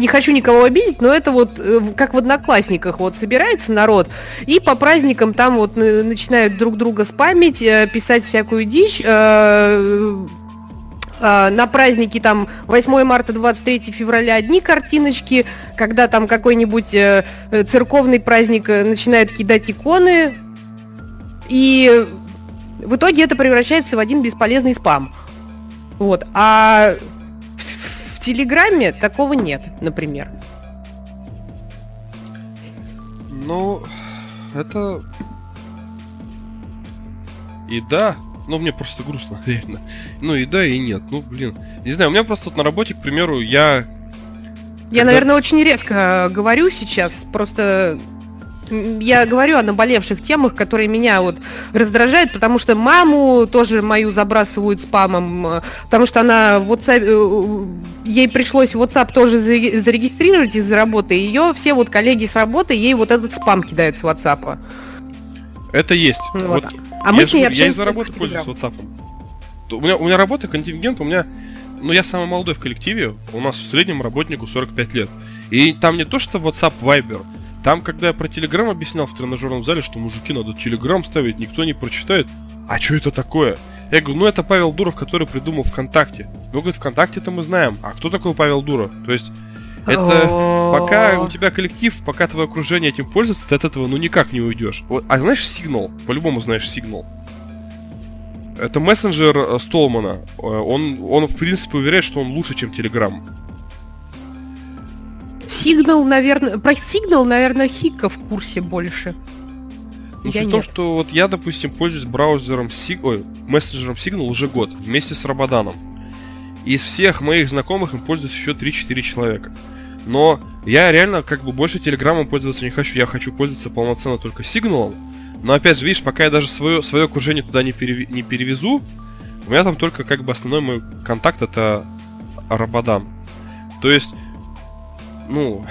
не хочу никого обидеть, но это вот э, как в Одноклассниках, вот собирается народ, и по праздникам там вот э, начинают друг друга спамить, э, писать всякую дичь. На праздники там 8 марта, 23 февраля одни картиночки, когда там какой-нибудь церковный праздник начинают кидать иконы, и в итоге это превращается в один бесполезный спам. Вот. А в- Телеграме такого нет, например. Ну, это... И да, ну мне просто грустно, реально. Ну и да, и нет. Ну, блин. Не знаю, у меня просто вот на работе, к примеру, я... Я, Когда- наверное, очень резко говорю сейчас, просто я говорю о наболевших темах, которые меня вот раздражают, потому что маму тоже мою забрасывают спамом, э, потому что она в WhatsApp, э, ей пришлось WhatsApp тоже заре- зарегистрировать из-за работы, и ее все вот коллеги с работы ей вот этот спам кидают с WhatsApp. Это есть. Вот. Вот А мы я с ней говорю, я общаемся из-за работы пользуюсь. WhatsApp. У меня, у меня работа, контингент, у меня... Ну, я самый молодой в коллективе, у нас в среднем работнику 45 лет. И там не то, что WhatsApp, Viber, там, когда я про Telegram объяснял в тренажерном зале, что мужики надо Telegram ставить, никто не прочитает. А что это такое? Я говорю, ну это Павел Дуров, который придумал ВКонтакте. Ну, говорит, ВКонтакте-то мы знаем. А кто такой Павел Дуров? То есть, это пока у тебя коллектив, пока твое окружение этим пользуется, ты от этого ну никак не уйдешь. Вот, а знаешь Signal? По-любому знаешь Signal. Это мессенджер э, Столмана. Э, Он, он, в принципе, уверяет, что он лучше, чем Telegram. Сигнал, наверное, про сигнал, наверное, Хика в курсе больше. Но Я суть в том, что вот я, допустим, пользуюсь браузером Sig... Ой, мессенджером Signal уже год, вместе с Рабаданом. Из всех моих знакомых им пользуются еще 3-4 человека. Но я реально как бы больше Телеграмом пользоваться не хочу. Я хочу пользоваться полноценно только Сигналом. Но опять же, видишь, пока я даже свое, свое окружение туда не, переви- не перевезу, у меня там только как бы основной мой контакт это Рабадан. То есть, ну,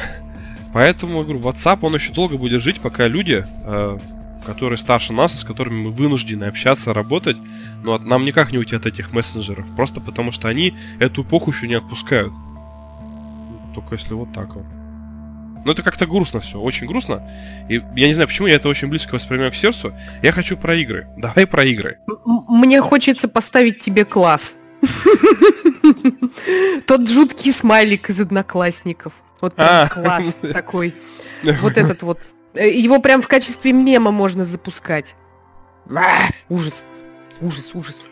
поэтому, говорю, WhatsApp, он еще долго будет жить, пока люди, э, которые старше нас, с которыми мы вынуждены общаться, работать, но от- нам никак не уйти от этих мессенджеров, просто потому что они эту эпоху еще не отпускают. Только если вот так вот. Ну это как-то грустно все, очень грустно. И я не знаю, почему я это очень близко воспринимаю к сердцу. Я хочу про игры. Давай про игры. Мне хочется поставить тебе класс. Тот жуткий смайлик из одноклассников. Вот прям А. класс такой. Вот этот вот. Э, Его прям в качестве мема можно запускать. А, Ужас. Ужас, ужас.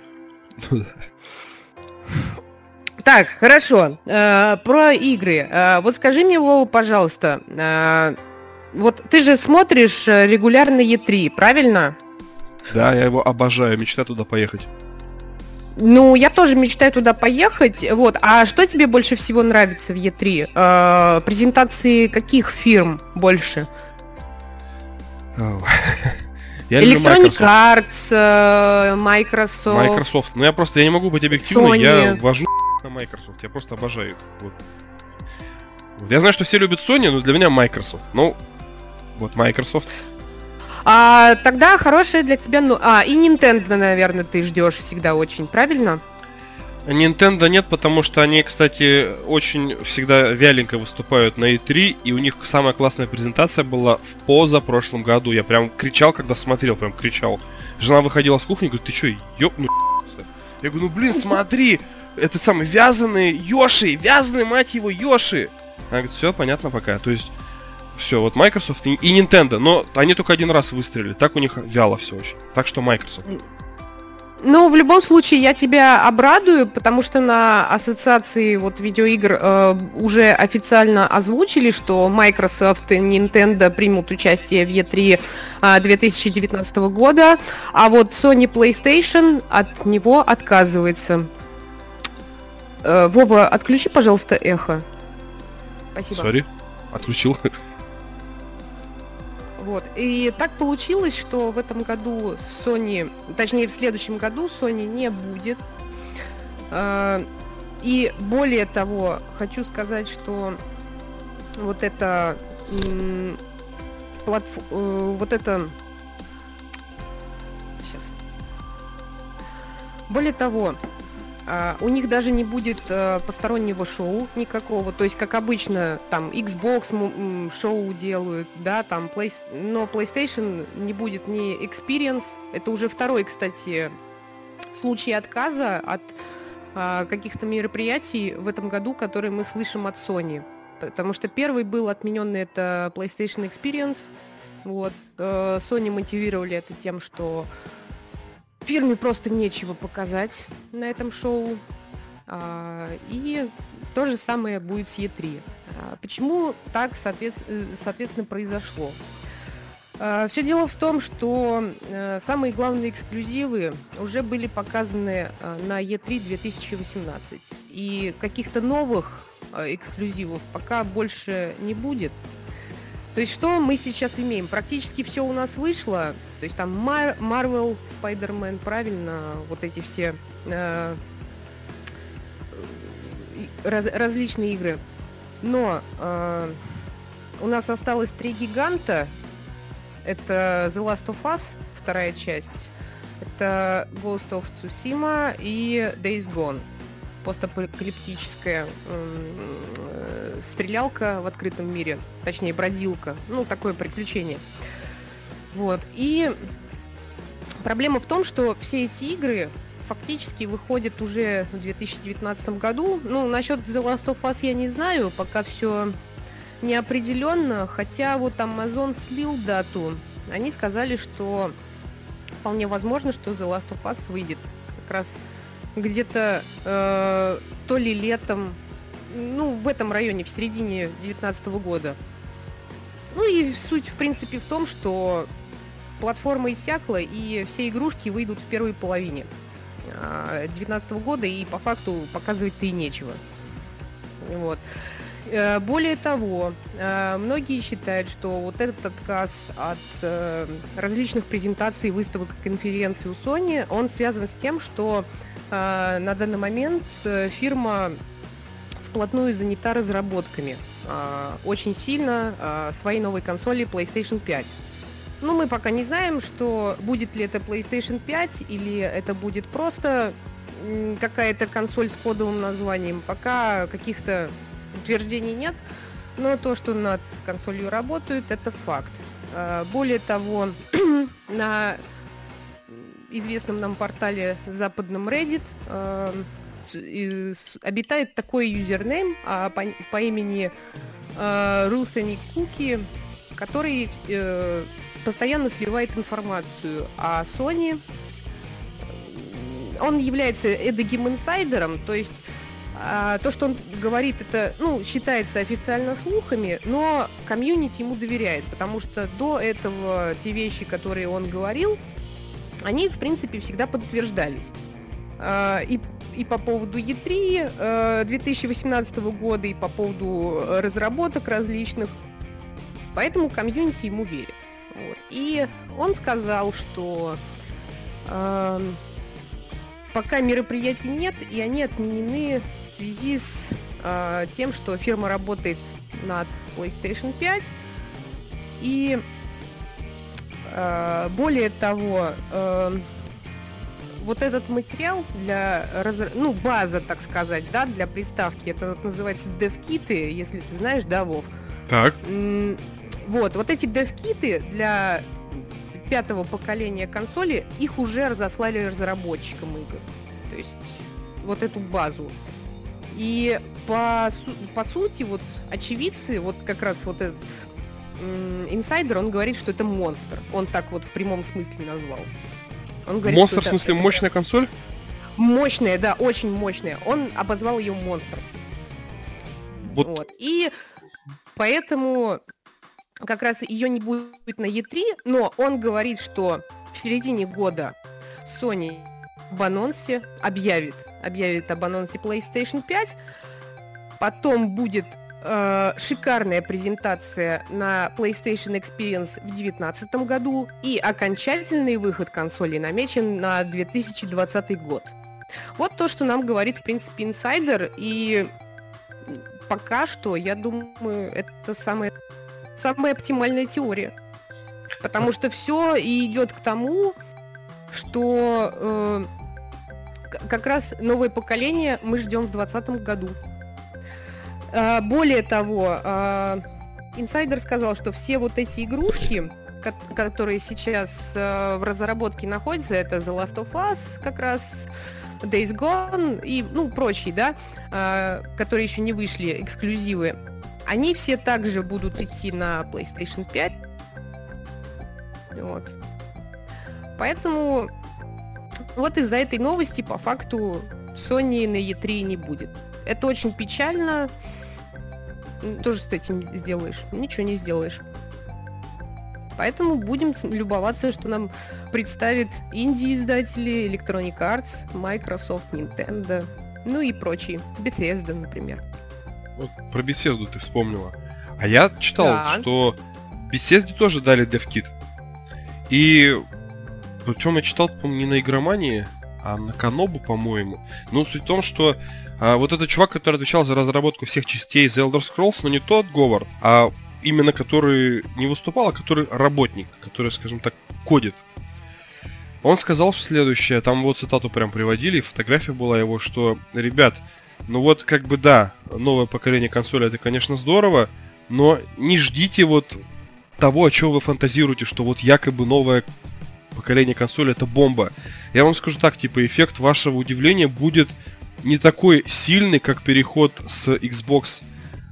Так, хорошо. Э, Про игры. Э, Вот скажи мне, Вова, пожалуйста, э, вот ты же смотришь регулярно Е3, правильно? Да, я его обожаю, мечта туда поехать. Ну, я тоже мечтаю туда поехать. Вот. А что тебе больше всего нравится в Е3? Э, презентации каких фирм больше? Я люблю Electronic Microsoft. Arts, э, Microsoft. Microsoft. Ну я просто, я не могу быть объективным, Sony. я вожу на Microsoft, я просто обожаю их. Вот. Вот. Я знаю, что все любят Sony, но для меня Microsoft. Ну, вот Microsoft. А тогда хорошая для тебя... Ну, а, и Nintendo, наверное, ты ждешь всегда очень, правильно? Nintendo нет, потому что они, кстати, очень всегда вяленько выступают на E3, и у них самая классная презентация была в позапрошлом году. Я прям кричал, когда смотрел, прям кричал. Жена выходила с кухни говорит, ты что, ёбну Я говорю, ну блин, смотри, это самый вязаный Йоши, вязаный, мать его, Йоши. Она говорит, все, понятно пока. То есть, все, вот Microsoft и, и Nintendo, но они только один раз выстрелили, так у них вяло все очень. Так что Microsoft. Ну, в любом случае, я тебя обрадую, потому что на ассоциации вот видеоигр э, уже официально озвучили, что Microsoft и Nintendo примут участие в E3 э, 2019 года, а вот Sony PlayStation от него отказывается. Э, Вова, отключи, пожалуйста, эхо. Спасибо. Сори, отключил. Вот. И так получилось, что в этом году Sony, точнее в следующем году Sony не будет. А, И более того, хочу сказать, что вот это платф- э, вот это сейчас. Более того, у них даже не будет э, постороннего шоу никакого. То есть, как обычно, там Xbox шоу делают, да, там Play... но PlayStation не будет ни Experience. Это уже второй, кстати, случай отказа от а, каких-то мероприятий в этом году, которые мы слышим от Sony. Потому что первый был отмененный это PlayStation Experience. Вот. Э, Sony мотивировали это тем, что фирме просто нечего показать на этом шоу. А, И то же самое будет с E3. А, Почему так, э, соответственно, произошло? Все дело в том, что э, самые главные эксклюзивы уже были показаны на E3 2018. И каких-то новых эксклюзивов пока больше не будет. То есть что мы сейчас имеем? Практически все у нас вышло. То есть там Мар- Marvel, Spider-Man, правильно, вот эти все э, раз- различные игры. Но э, у нас осталось три гиганта. Это The Last of Us, вторая часть. Это Ghost of Tsushima и Days Gone. Постапокалиптическая э, стрелялка в открытом мире. Точнее, бродилка. Ну, такое приключение. Вот. И проблема в том, что все эти игры фактически выходят уже в 2019 году. Ну, насчет The Last of Us я не знаю, пока все неопределенно, хотя вот Amazon слил дату. Они сказали, что вполне возможно, что The Last of Us выйдет как раз где-то э, то ли летом, ну, в этом районе, в середине 2019 года. Ну и суть, в принципе, в том, что платформа иссякла, и все игрушки выйдут в первой половине 2019 года, и по факту показывать-то и нечего. Вот. Э, Более того, э, многие считают, что вот этот отказ от э, различных презентаций, выставок и конференций у Sony, он связан с тем, что на данный момент фирма вплотную занята разработками очень сильно э, своей новой консоли PlayStation 5. Ну, мы пока не знаем, что будет ли это PlayStation 5 или это будет просто какая-то консоль с кодовым названием. Пока каких-то утверждений нет, но то, что над консолью работают, это факт. Э, Более того, на известном нам портале западном Reddit э, с- обитает такой юзернейм а, по, по имени э, Русани Куки, который э, постоянно сливает информацию о Sony. Он является эдаким инсайдером, то есть а, то, что он говорит, это, ну, считается официально слухами, но комьюнити ему доверяет, потому что до этого те вещи, которые он говорил, они, в принципе, всегда подтверждались. э, и, и по поводу E3 э, 2018 года, и по поводу разработок различных. Поэтому комьюнити ему верит. Вот. И он сказал, что э, пока мероприятий нет, и они отменены в связи с э, тем, что фирма работает над PlayStation 5. И э, более того, э, вот этот материал для раз... ну база, так сказать, да, для приставки, это вот называется DevKit, если ты знаешь, да, Вов. Так. Вот, вот эти DevKit для пятого поколения консоли, их уже разослали разработчикам игр. То есть вот эту базу. И по, по сути, вот очевидцы, вот как раз вот этот инсайдер, он говорит, что это монстр. Он так вот в прямом смысле назвал. Он говорит, монстр, в смысле, это... мощная консоль? Мощная, да, очень мощная. Он обозвал ее монстром. Вот. вот. И поэтому как раз ее не будет на E3, но он говорит, что в середине года Sony в анонсе объявит, объявит об анонсе PlayStation 5, потом будет э, шикарная презентация на PlayStation Experience в 2019 году и окончательный выход консоли намечен на 2020 год. Вот то, что нам говорит, в принципе, инсайдер, и пока что, я думаю, это самая, самая оптимальная теория. Потому что все идет к тому, что э, как раз новое поколение мы ждем в 2020 году. А, более того, а, инсайдер сказал, что все вот эти игрушки, которые сейчас а, в разработке находятся, это The Last of Us, как раз Days Gone и ну прочие, да, которые еще не вышли, эксклюзивы, они все также будут идти на PlayStation 5. Вот. Поэтому вот из-за этой новости по факту Sony на E3 не будет. Это очень печально. Тоже с этим сделаешь? Ничего не сделаешь. Поэтому будем любоваться, что нам представит инди-издатели, Electronic Arts, Microsoft, Nintendo, ну и прочие. Bethesda, например. Вот про Bethesda ты вспомнила. А я читал, да. что Bethesda тоже дали DevKit. И причем я читал, по-моему, не на игромании, а на Канобу, по-моему. Ну, суть в том, что а, вот этот чувак, который отвечал за разработку всех частей The Elder Scrolls, но не тот Говард, а именно который не выступал, а который работник, который, скажем так, кодит. Он сказал что следующее, там вот цитату прям приводили, фотография была его, что, ребят, ну вот как бы да, новое поколение консоли это, конечно, здорово, но не ждите вот того, о чем вы фантазируете, что вот якобы новое поколение консоли это бомба. Я вам скажу так, типа, эффект вашего удивления будет не такой сильный, как переход с Xbox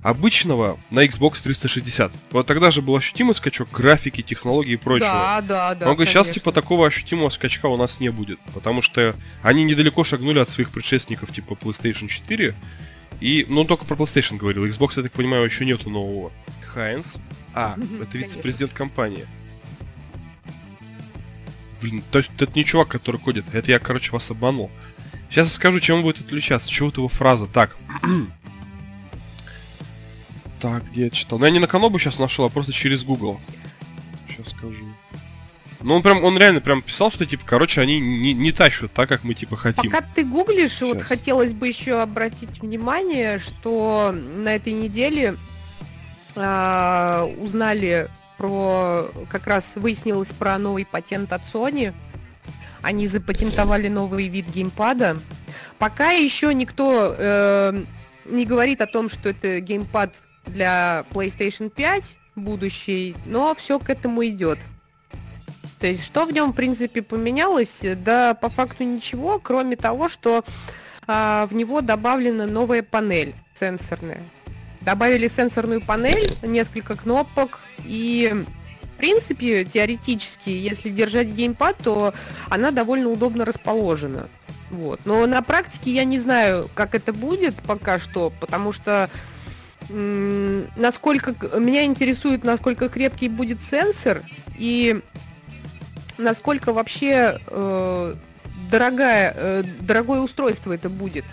обычного на Xbox 360. Вот тогда же был ощутимый скачок графики, технологий и прочего. Да, да, да. Говорит, сейчас типа такого ощутимого скачка у нас не будет, потому что они недалеко шагнули от своих предшественников типа PlayStation 4. И, ну, он только про PlayStation говорил. Xbox, я так понимаю, еще нету нового. Хайнс. А, это вице-президент компании. Блин, то есть это не чувак, который ходит. Это я, короче, вас обманул. Сейчас я скажу, чем он будет отличаться. Чего вот его фраза. Так. так, где я читал? Ну, я не на Канобу сейчас нашел, а просто через Google. Сейчас скажу. Ну, он прям, он реально прям писал, что, типа, короче, они не, не тащат так, как мы, типа, хотим. Пока ты гуглишь, Сейчас. вот хотелось бы еще обратить внимание, что на этой неделе э, узнали про, как раз выяснилось про новый патент от Sony, они запатентовали новый вид геймпада. Пока еще никто э, не говорит о том, что это геймпад для PlayStation 5 будущий, но все к этому идет. То есть, что в нем, в принципе, поменялось? Да, по факту ничего, кроме того, что а, в него добавлена новая панель сенсорная. Добавили сенсорную панель, несколько кнопок и в принципе, теоретически, если держать геймпад, то она довольно удобно расположена. Вот. Но на практике я не знаю, как это будет пока что, потому что насколько меня интересует, насколько крепкий будет сенсор и насколько вообще э, дорогая, э, дорогое устройство это будет.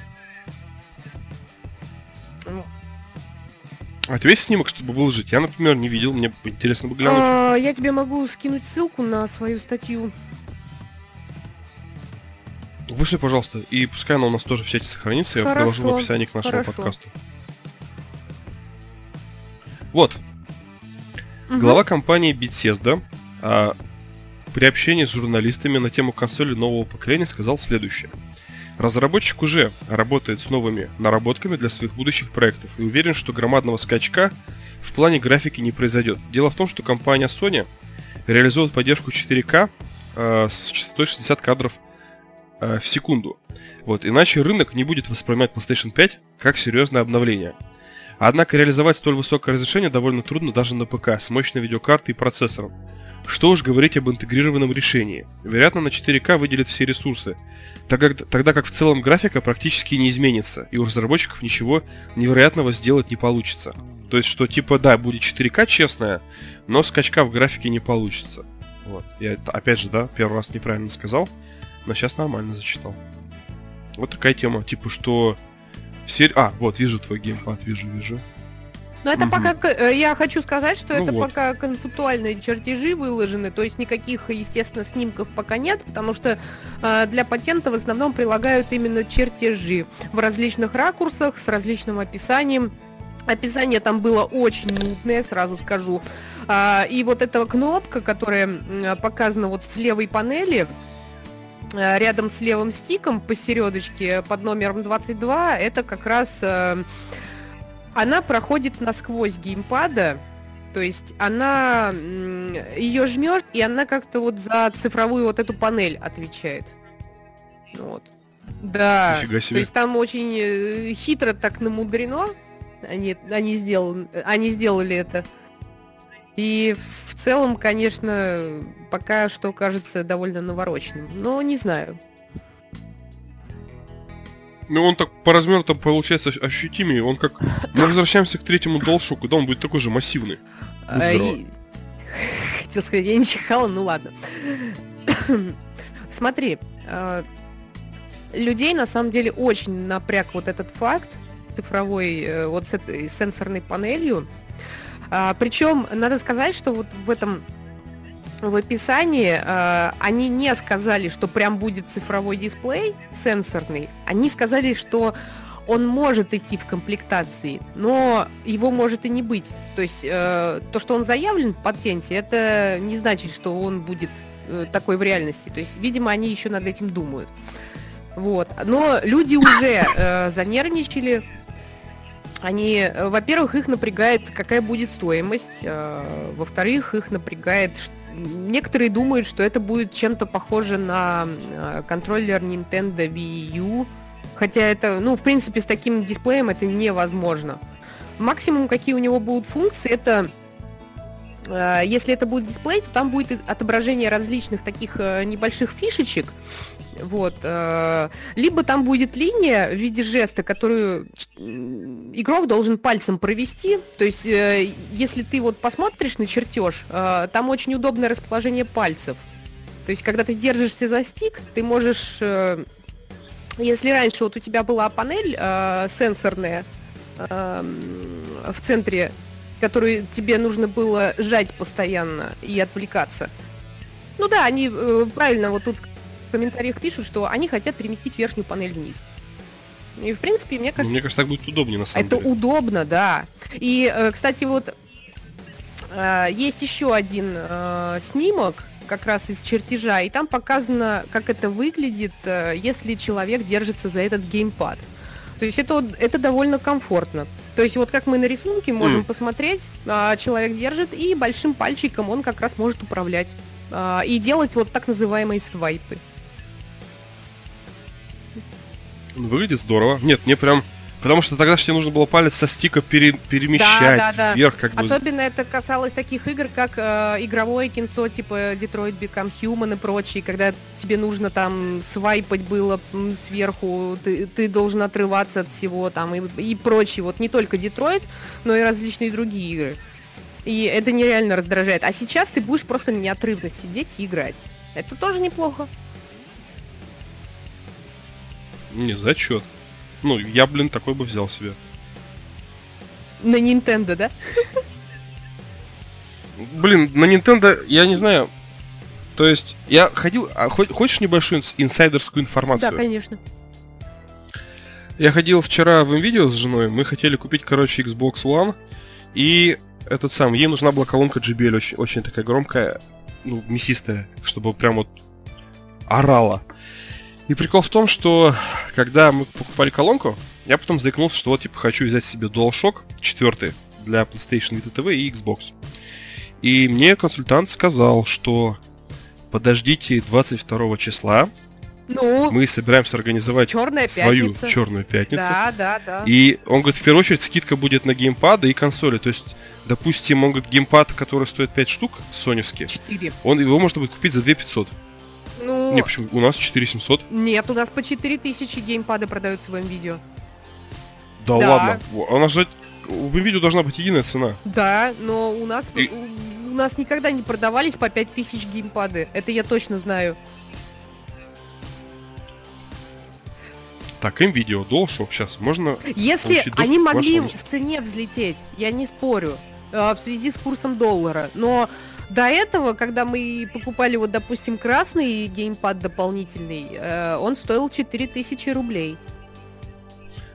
А у тебя есть снимок, чтобы выложить? Я, например, не видел, мне интересно бы глянуть. а, я тебе могу скинуть ссылку на свою статью. Вышли, пожалуйста, и пускай она у нас тоже в чате сохранится, я Хорошо, приложу в описании к нашему хорошо. подкасту. Вот, Мгм. глава компании Bethesda а, при общении с журналистами на тему консоли нового поколения сказал следующее. Разработчик уже работает с новыми наработками для своих будущих проектов и уверен, что громадного скачка в плане графики не произойдет. Дело в том, что компания Sony реализует поддержку 4К э, с частотой 60 кадров э, в секунду. Вот, иначе рынок не будет воспринимать PlayStation 5 как серьезное обновление. Однако реализовать столь высокое разрешение довольно трудно даже на ПК с мощной видеокартой и процессором. Что уж говорить об интегрированном решении. Вероятно, на 4К выделят все ресурсы, так как, тогда как в целом графика практически не изменится, и у разработчиков ничего невероятного сделать не получится. То есть, что типа, да, будет 4К честная, но скачка в графике не получится. Вот. Я опять же, да, первый раз неправильно сказал, но сейчас нормально зачитал. Вот такая тема, типа, что в сер- А, вот, вижу твой геймпад, вижу, вижу. Но это Мгм. пока, э, я хочу сказать, что Ну это вот. пока концептуальные чертежи выложены, то есть никаких, естественно, снимков пока нет, потому что э, для патента в основном прилагают именно чертежи в различных ракурсах, с различным описанием. Описание там было очень нудное, сразу скажу. А, и вот эта кнопка, которая показана вот с левой панели, э, рядом с левым стиком посередочке под номером 22, это как раз э, она проходит насквозь геймпада, то есть она ее жмешь, и она как-то вот за цифровую вот эту панель отвечает. Вот. Да. То есть там очень э, хитро так намудрено. Они, они, сделан, они сделали это. И в целом, конечно, пока что кажется довольно навороченным. Но не знаю. Ну, он так по размеру там получается ощ- ощутимее. Он как... Мы возвращаемся к третьему DualShock, да, он будет такой же массивный. А, и- Хотел сказать, я не чихала, ну ладно. Смотри, а, людей на самом деле очень напряг вот этот факт цифровой, э, вот с этой сенсорной панелью. Причем надо сказать, что вот в этом в описании э, они не сказали, что прям будет цифровой дисплей сенсорный. Они сказали, что он может идти в комплектации, но его может и не быть. То есть э, то, что он заявлен в патенте, это не значит, что он будет э, такой в реальности. То есть, видимо, они еще над этим думают. Вот. Но люди уже э, занервничали. Они, э, во-первых, их напрягает, какая будет стоимость. э, во-вторых, их напрягает. ш- Некоторые думают, что это будет чем-то похоже на э, контроллер Nintendo Wii U. Хотя это, ну, в принципе, с таким дисплеем это невозможно. Максимум, какие у него будут функции, это если это будет дисплей, то там будет отображение различных таких э, небольших фишечек. Вот. э, Либо там будет линия в виде жеста, которую игрок должен пальцем провести. То есть, э, если ты вот посмотришь на чертеж, э, там очень удобное расположение пальцев. То есть, когда ты держишься за стик, ты можешь э, если раньше вот у тебя была панель э, сенсорная в центре, которую тебе нужно было сжать постоянно и отвлекаться. Ну да, они э, правильно вот тут в комментариях пишут, что они хотят переместить верхнюю панель вниз. И в принципе, мне кажется, Мне кажется, так будет удобнее на самом это деле. удобно, да. И, э, кстати, вот э, есть еще один э, снимок, как раз из чертежа, и там показано, как это выглядит, э, если человек держится за этот геймпад. То есть это, это довольно комфортно. То есть вот как мы на рисунке можем Мгм. посмотреть, а, человек держит, и большим пальчиком он как раз может управлять. а, и делать вот так называемые свайпы. Выглядит здорово. Нет, мне прям... Потому что тогда же тебе нужно было палец со стика пере- перемещать да, да. вверх, как бы. Особенно это касалось таких игр, как э, игровое кинцо, типа Detroit Become Human и прочие, когда тебе нужно там свайпать было сверху, ты, ты должен отрываться от всего там и, и прочее. Вот не только Детройт, но и различные другие игры. И это нереально раздражает. А сейчас ты будешь просто неотрывно сидеть и играть. Это тоже неплохо. Не, зачет. Ну, я, блин, такой бы взял себе. На Nintendo, да? Блин, на Nintendo, я не знаю. То есть, я ходил... А, хо- хочешь небольшую инс- инсайдерскую информацию? Да, конечно. Я ходил вчера в видео с женой, мы хотели купить, короче, Xbox One, и этот сам, ей нужна была колонка JBL, очень, очень такая громкая, ну, мясистая, чтобы прям вот орала. И прикол в том, что когда мы покупали колонку, я потом заикнулся, что вот, типа, хочу взять себе DualShock 4 для PlayStation Vita TV и Xbox. И мне консультант сказал, что подождите 22 числа, Ну, мы собираемся организовать черная свою пятница. черную пятницу. Да, да, да. И он говорит, в первую очередь, скидка будет на геймпады и консоли. То есть, допустим, он говорит, геймпад, который стоит 5 штук, соневский, Четыре. он его можно будет купить за 2500. Ну, Не, почему? У нас 4700. нет, у нас по 4000 геймпады продаются в видео. Да, Да. ладно. Во- Она же... У видео должна быть единая цена. Да, но у нас И- у, у нас никогда не продавались по 5000 геймпады. Это я точно знаю. Так, им видео, DualShock сейчас можно... Если они могли в цене взлететь, я не спорю, э, в связи с курсом доллара, но до этого, когда мы покупали, вот, допустим, красный геймпад дополнительный, э, он стоил 4000 рублей.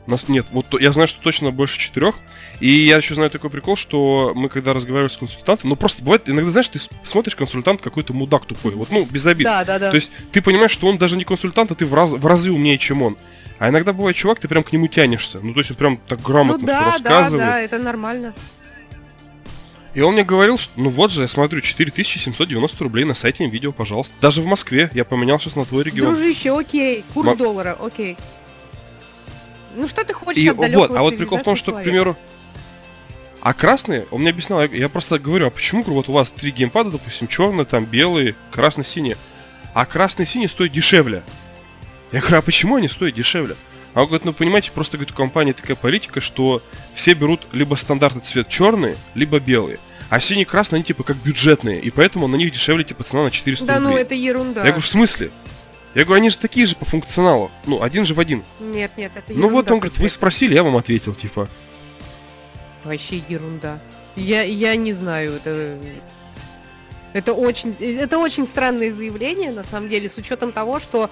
У нас нет, вот я знаю, что точно больше четырех. И я еще знаю такой прикол, что мы когда разговариваем с консультантом, ну просто бывает, иногда, знаешь, ты смотришь, консультант какой-то мудак тупой, вот, ну, без обид. Да, да, да. То есть ты понимаешь, что он даже не консультант, а ты в, раз, в разы умнее, чем он. А иногда бывает чувак, ты прям к нему тянешься. Ну, то есть он прям так ну грамотно все да, да, рассказывает. да, это нормально. И он мне говорил, что ну вот же, я смотрю, 4790 рублей на сайте видео, пожалуйста. Даже в Москве. Я поменял сейчас на твой регион. Дружище, окей, курс Ма- доллара, окей. Ну что ты хочешь И от вот, а вот прикол в том, что, к цивилизации примеру, а красные, он мне объяснял, я, я просто говорю, а почему, говорю, вот у вас три геймпада, допустим, черный, там, белый, красно-синий, а красный и синий стоят дешевле. Я говорю, а почему они стоят дешевле? А он говорит, ну понимаете, просто говорит, у компании такая политика, что все берут либо стандартный цвет черный, либо белый. А синий и красный, они типа как бюджетные, и поэтому на них дешевле типа цена на 400 Да ну рублей. это ерунда. Я говорю, в смысле? Я говорю, они же такие же по функционалу. Ну, один же в один. Нет, нет, это Ну вот ерунда он говорит, вы спросили, я вам ответил, типа. Вообще ерунда. Я, я не знаю, это... Это очень, это очень странное заявление, на самом деле, с учетом того, что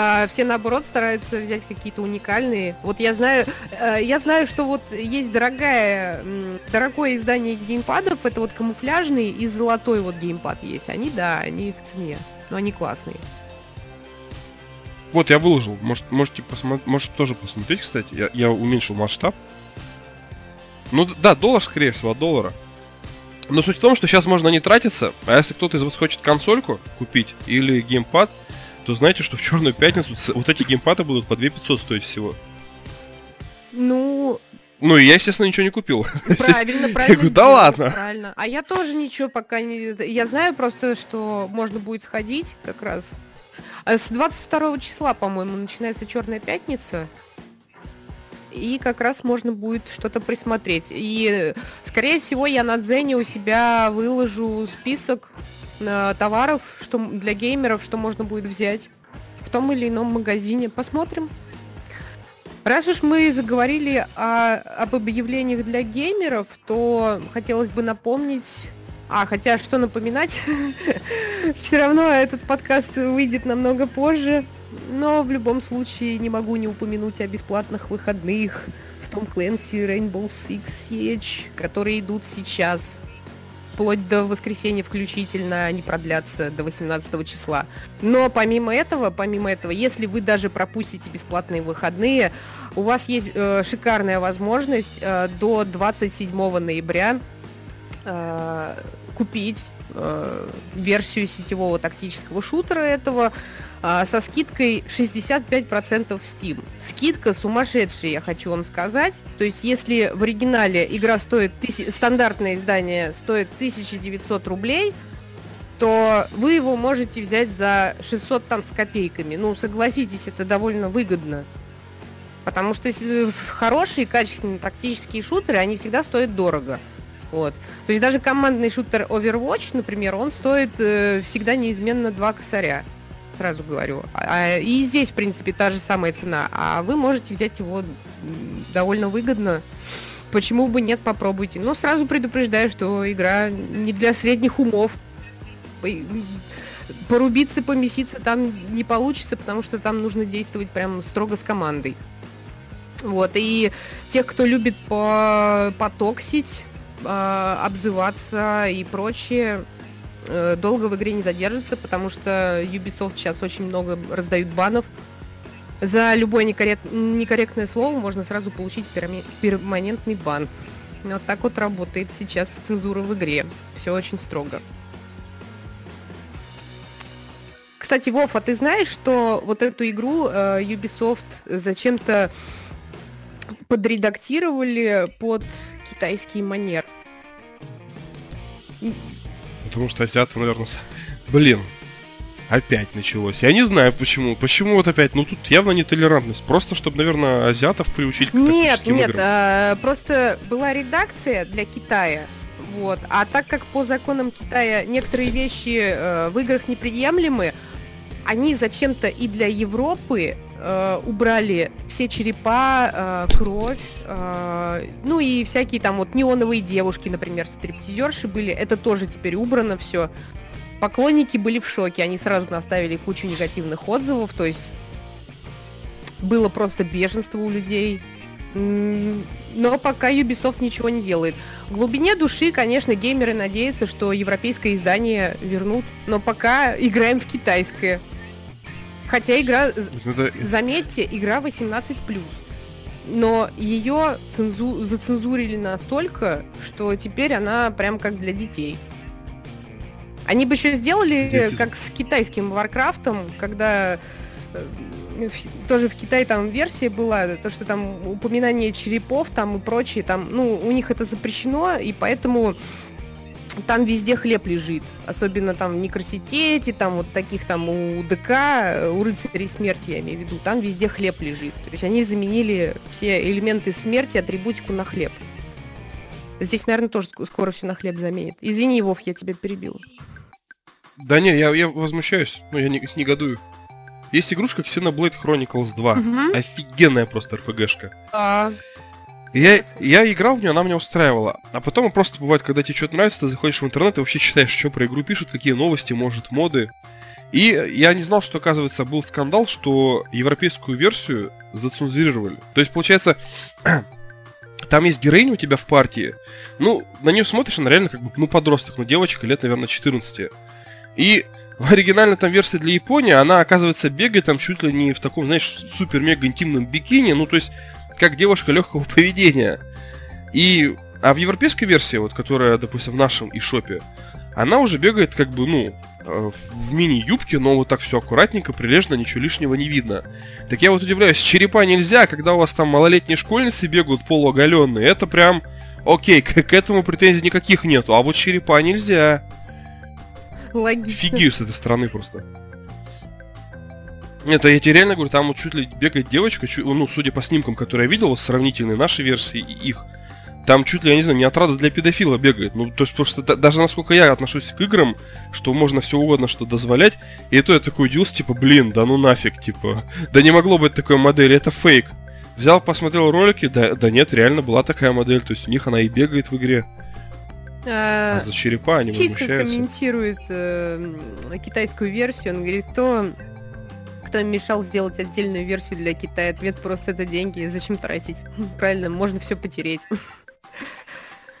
а, все наоборот стараются взять какие-то уникальные. Вот я знаю, э, я знаю, что вот есть дорогая, дорогое издание геймпадов, это вот камуфляжный и золотой вот геймпад есть. Они, да, они в цене, но они классные. Вот я выложил. Может, можете посмотреть, может тоже посмотреть, кстати. Я, я уменьшил масштаб. Ну да, доллар, скорее всего, от доллара. Но суть в том, что сейчас можно не тратиться, а если кто-то из вас хочет консольку купить или геймпад, то знаете, что в черную пятницу вот эти геймпады будут по 2500 стоить всего. Ну, Ну и я, естественно, ничего не купил. Правильно, правильно. говорю, «Да ладно». Правильно. А я тоже ничего пока не... Я знаю просто, что можно будет сходить как раз. А С 22 числа, по-моему, начинается Черная пятница. И как раз можно будет что-то присмотреть. И, скорее всего, я на Дзене у себя выложу список э, товаров что, для геймеров, что можно будет взять в том или ином магазине. Посмотрим. Раз уж мы заговорили о- об объявлениях для геймеров, то хотелось бы напомнить... А, хотя что напоминать, все равно этот подкаст выйдет намного позже, но в любом случае не могу не упомянуть о бесплатных выходных в том Clancy Rainbow Six Siege, которые идут сейчас. Вплоть до воскресенья включительно, они продлятся до 18 числа. Но помимо этого, помимо этого, если вы даже пропустите бесплатные выходные, у вас есть э, шикарная возможность э, до 27 ноября э, купить э, версию сетевого тактического шутера этого со скидкой 65% в Steam. Скидка сумасшедшая, я хочу вам сказать. То есть, если в оригинале игра стоит, тыси- стандартное издание стоит 1900 рублей, то вы его можете взять за 600 там с копейками. Ну, согласитесь, это довольно выгодно. Потому что хорошие, качественные тактические шутеры, они всегда стоят дорого. Вот. То есть даже командный шутер Overwatch, например, он стоит э, всегда неизменно 2 косаря. Сразу говорю. А, и здесь, в принципе, та же самая цена. А вы можете взять его довольно выгодно. Почему бы нет, попробуйте. Но сразу предупреждаю, что игра не для средних умов. Порубиться, помеситься там не получится, потому что там нужно действовать прям строго с командой. Вот, и тех, кто любит по потоксить, э, обзываться и прочее, долго в игре не задержится, потому что Ubisoft сейчас очень много раздают банов. За любое некоррект, некорректное слово можно сразу получить перманентный бан. Вот так вот работает сейчас цензура в игре. Все очень строго. Кстати, Вов, а ты знаешь, что вот эту игру э, Ubisoft зачем-то подредактировали под китайский манер. Потому что азиаты, наверное, блин, опять началось. Я не знаю почему. Почему вот опять? Ну тут явно нетолерантность. Просто чтобы, наверное, азиатов приучить к Нет, нет. А, просто была редакция для Китая. Вот. А так как по законам Китая некоторые вещи э, в играх неприемлемы, они зачем-то и для Европы э, убрали все черепа, э, кровь, э, ну и всякие там вот неоновые девушки, например, стриптизерши были, это тоже теперь убрано все. Поклонники были в шоке, они сразу наставили кучу негативных отзывов, то есть было просто бешенство у людей. Но пока Ubisoft ничего не делает. В глубине души, конечно, геймеры надеются, что европейское издание вернут, но пока играем в китайское. Хотя игра, Это... заметьте, игра 18+. Но ее цензу... зацензурили настолько, что теперь она прям как для детей. Они бы еще сделали, Дети... как с китайским Warcraft ом, когда э, тоже в Китае там версия была, то, что там упоминание черепов там и прочее, там, ну, у них это запрещено, и поэтому там везде хлеб лежит. Особенно там в Некроситете, там вот таких там у ДК, у рыцарей смерти, я имею в виду, там везде хлеб лежит. То есть они заменили все элементы смерти, атрибутику на хлеб. Здесь, наверное, тоже скоро все на хлеб заменит. Извини, Вов, я тебя перебил. Да не, я, я возмущаюсь, но я не, негодую. Есть игрушка Xenoblade Chronicles 2. Угу. Офигенная просто РПГшка. А, я, я играл в нее, она меня устраивала. А потом просто бывает, когда тебе что-то нравится, ты заходишь в интернет и вообще читаешь, что про игру пишут, какие новости, может, моды. И я не знал, что, оказывается, был скандал, что европейскую версию зацензурировали. То есть, получается, там есть героиня у тебя в партии. Ну, на нее смотришь, она реально как бы, ну, подросток, ну, девочка лет, наверное, 14. И в оригинальной там версии для Японии она, оказывается, бегает там чуть ли не в таком, знаешь, супер-мега интимном бикини. Ну, то есть, как девушка легкого поведения. И, а в европейской версии, вот, которая, допустим, в нашем и шопе, она уже бегает как бы, ну, э, в мини-юбке, но вот так все аккуратненько, прилежно, ничего лишнего не видно. Так я вот удивляюсь, черепа нельзя, когда у вас там малолетние школьницы бегают полуоголенные, это прям, окей, к, к этому претензий никаких нету, а вот черепа нельзя. Логично. Фигию с этой стороны просто. Нет, я тебе реально говорю, там вот чуть ли бегает девочка, чуть, ну, судя по снимкам, которые я видел, сравнительные нашей версии и их, там чуть ли, я не знаю, не отрада для педофила бегает. Ну, то есть просто да, даже насколько я отношусь к играм, что можно все угодно что дозволять, и то я такой удивился, типа, блин, да ну нафиг, типа, да не могло быть такой модели, это фейк. Взял, посмотрел ролики, да, да нет, реально была такая модель, то есть у них она и бегает в игре. А, а за черепа они возмущаются. комментирует э, китайскую версию, он говорит, кто кто мешал сделать отдельную версию для Китая? Ответ просто это деньги. Зачем тратить? Правильно, можно все потереть.